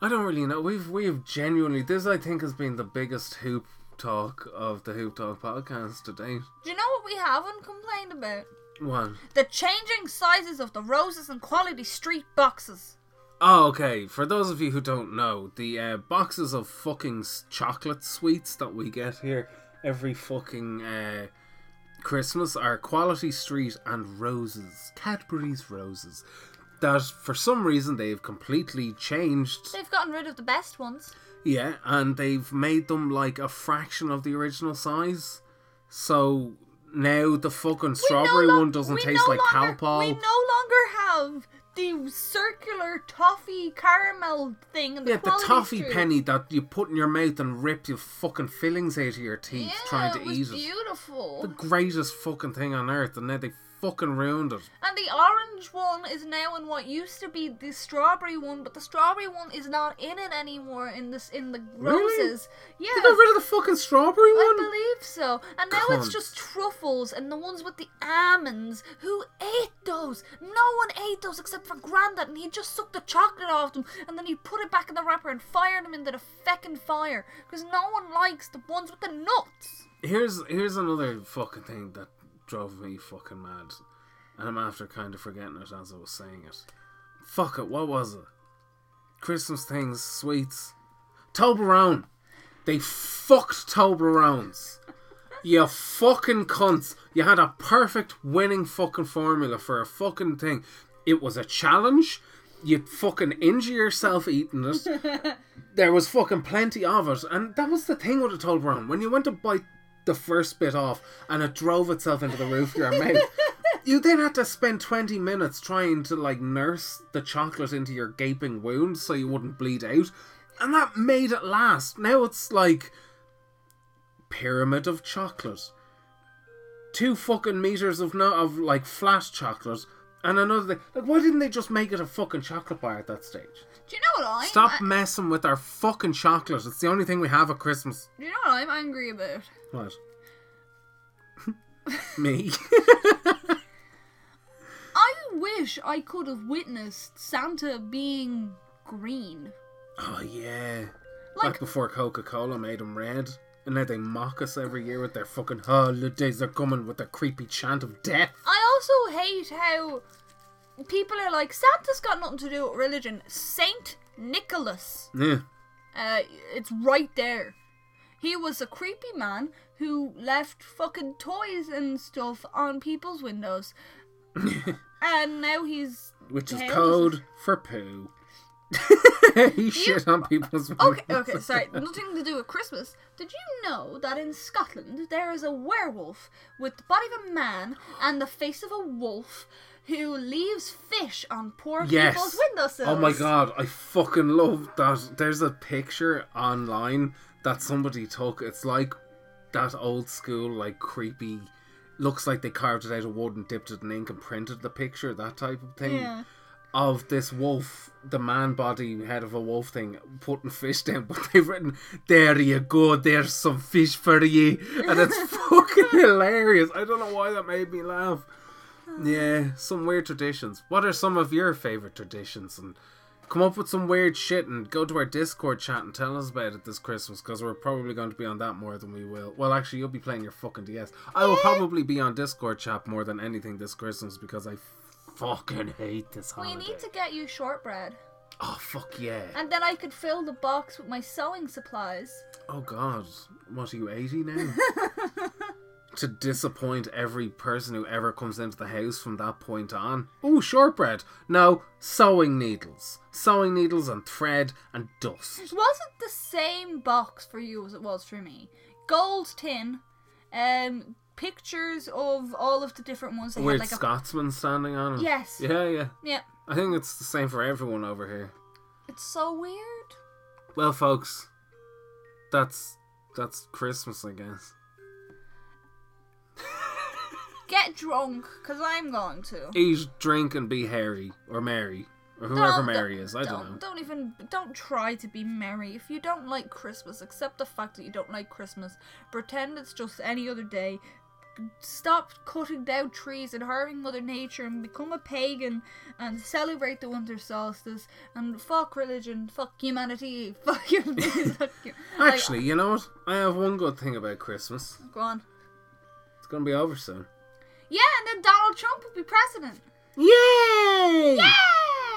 I don't really know. We've we've genuinely this I think has been the biggest hoop talk of the Hoop Talk podcast to date. Do you know what we haven't complained about? One. The changing sizes of the roses and quality street boxes. Oh, okay. For those of you who don't know, the uh, boxes of fucking chocolate sweets that we get here every fucking uh, Christmas are Quality Street and Roses, Cadbury's Roses. That for some reason they've completely changed. They've gotten rid of the best ones. Yeah, and they've made them like a fraction of the original size. So now the fucking We strawberry no lo- one doesn't taste no like longer, Calpol. We no longer have the circular toffee caramel thing. And Yeah, the, the toffee penny that you put in your mouth and rip your fucking fillings out of your teeth Yeah, trying to it was eat it. beautiful. The greatest fucking thing on earth, and now they fucking it. And the orange one is now in what used to be the strawberry one, but the strawberry one is not in it anymore in this in the Really? roses. Yeah. They got rid of the fucking strawberry I one. I believe so. And now it's just truffles and the ones with the almonds. Who ate those? No one ate those except for Grandad, and he just sucked the chocolate off them and then he put it back in the wrapper and fired them into the feckin' fire. Because no one likes the ones with the nuts. Here's here's another fucking thing that drove me fucking mad, and I'm after kind of forgetting it as I was saying it. Fuck it, what was it? Christmas things, sweets, Toblerone. They fucked Toblerones. You fucking cunts. You had a perfect winning fucking formula for a fucking thing. It was a challenge. You'd fucking injure yourself eating it. there was fucking plenty of it. And that was the thing with the Toblerone. When you went to bite the first bit off and it drove itself into the roof of your mouth, you then had to spend 20 minutes trying to like nurse the chocolate into your gaping wound so you wouldn't bleed out. And that made it last. Now it's like pyramid of chocolate. Two fucking meters of no of like flat chocolate. And another thing, like, why didn't they just make it a fucking chocolate bar at that stage? Do you know what I'm? Stop a- messing with our fucking chocolate. It's the only thing we have at Christmas. do you know what I'm angry about? What? Me. I wish I could have witnessed Santa being green. oh yeah. Like- before Coca Cola made him red. And now they mock us every year with their fucking holidays are coming with their creepy chant of death. I also hate how people are like Santa's got nothing to do with religion. Saint Nicholas, Yeah. uh, it's right there. He was a creepy man who left fucking toys and stuff on people's windows, and now he's Which is code for poo. he shit on people's windows. Okay, okay, sorry, nothing to do with Christmas. Did you know that in Scotland there is a werewolf with the body of a man and the face of a wolf who leaves fish on poor Yes. people's windowsills? Oh my god, I fucking love that. There's a picture online that somebody took. It's like that old school, like creepy. Looks like they carved it out of wood and dipped it in ink and printed the picture, that type of thing. Yeah. Of this wolf, the man body head of a wolf thing, putting fish down, but they've written, There you go, there's some fish for you. And it's fucking hilarious. I don't know why that made me laugh. Yeah, some weird traditions. What are some of your favorite traditions? And come up with some weird shit and go to our Discord chat and tell us about it this Christmas because we're probably going to be on that more than we will. Well, actually, you'll be playing your fucking DS. I will probably be on Discord chat more than anything this Christmas because I fucking hate this holiday. We need to get you shortbread. Oh fuck yeah! And then I could fill the box with my sewing supplies. Oh god, what are you eighty now? to disappoint every person who ever comes into the house from that point on. Oh, shortbread. No, sewing needles. Sewing needles and thread and dust. It wasn't the same box for you as it was for me. Gold tin, um, pictures of all of the different ones. A They weird had like Scotsman standing on it. Yes. Yeah, yeah. a yeah. I think it's the same for everyone over here. It's so weird. Well, folks, that's that's Christmas, I guess. Get drunk, cause I'm going to. Eat, drink, and be hairy or Mary or whoever Don't- Mary is. I don't, don't, know. Don't even don't try to be merry. If you don't like Christmas, accept the fact that you don't like Christmas. Pretend it's just any other day. Stop cutting down trees and harming Mother Nature and become a pagan and celebrate the winter solstice and fuck religion, fuck humanity, fuck your fuck your- Actually, you know what? I have one good thing about Christmas. go on. It's gonna be over soon. Yeah, and then Donald Trump will be president. Yay! Yay!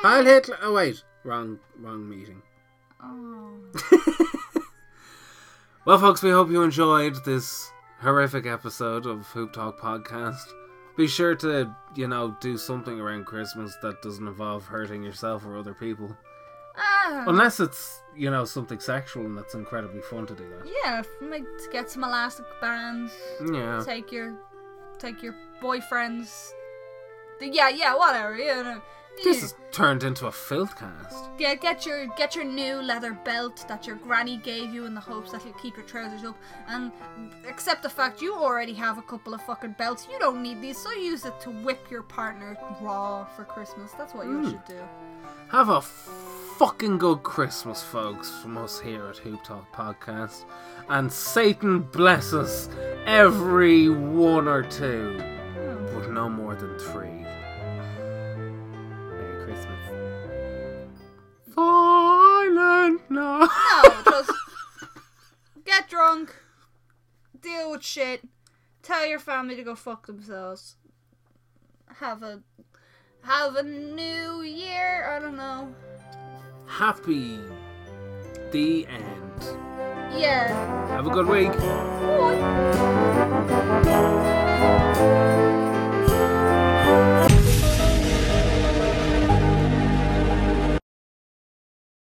Heil Hitler. Oh wait, wrong, wrong meeting. Oh. Well, folks, we hope you enjoyed this horrific episode of Hoop Talk Podcast. Be sure to, you know, do something around Christmas that doesn't involve hurting yourself or other people. Ah. Unless it's, you know, something sexual and that's incredibly fun to do that. Yeah, make, get some elastic bands. Yeah. take your take your boyfriend's yeah yeah whatever you know This has turned into a filth cast. Get get your get your new leather belt that your granny gave you in the hopes that you'll keep your trousers up, and accept the fact you already have a couple of fucking belts. You don't need these, so use it to whip your partner raw for Christmas. That's what you should do. Have a fucking good Christmas, folks, from us here at Hoop Talk Podcast. And Satan bless us every one or two, but no more than three. Merry Christmas. Silent night. No, just get drunk, deal with shit, tell your family to go fuck themselves. Have a have a new year. I don't know. Happy the end. Yeah. Have a good week. Bye.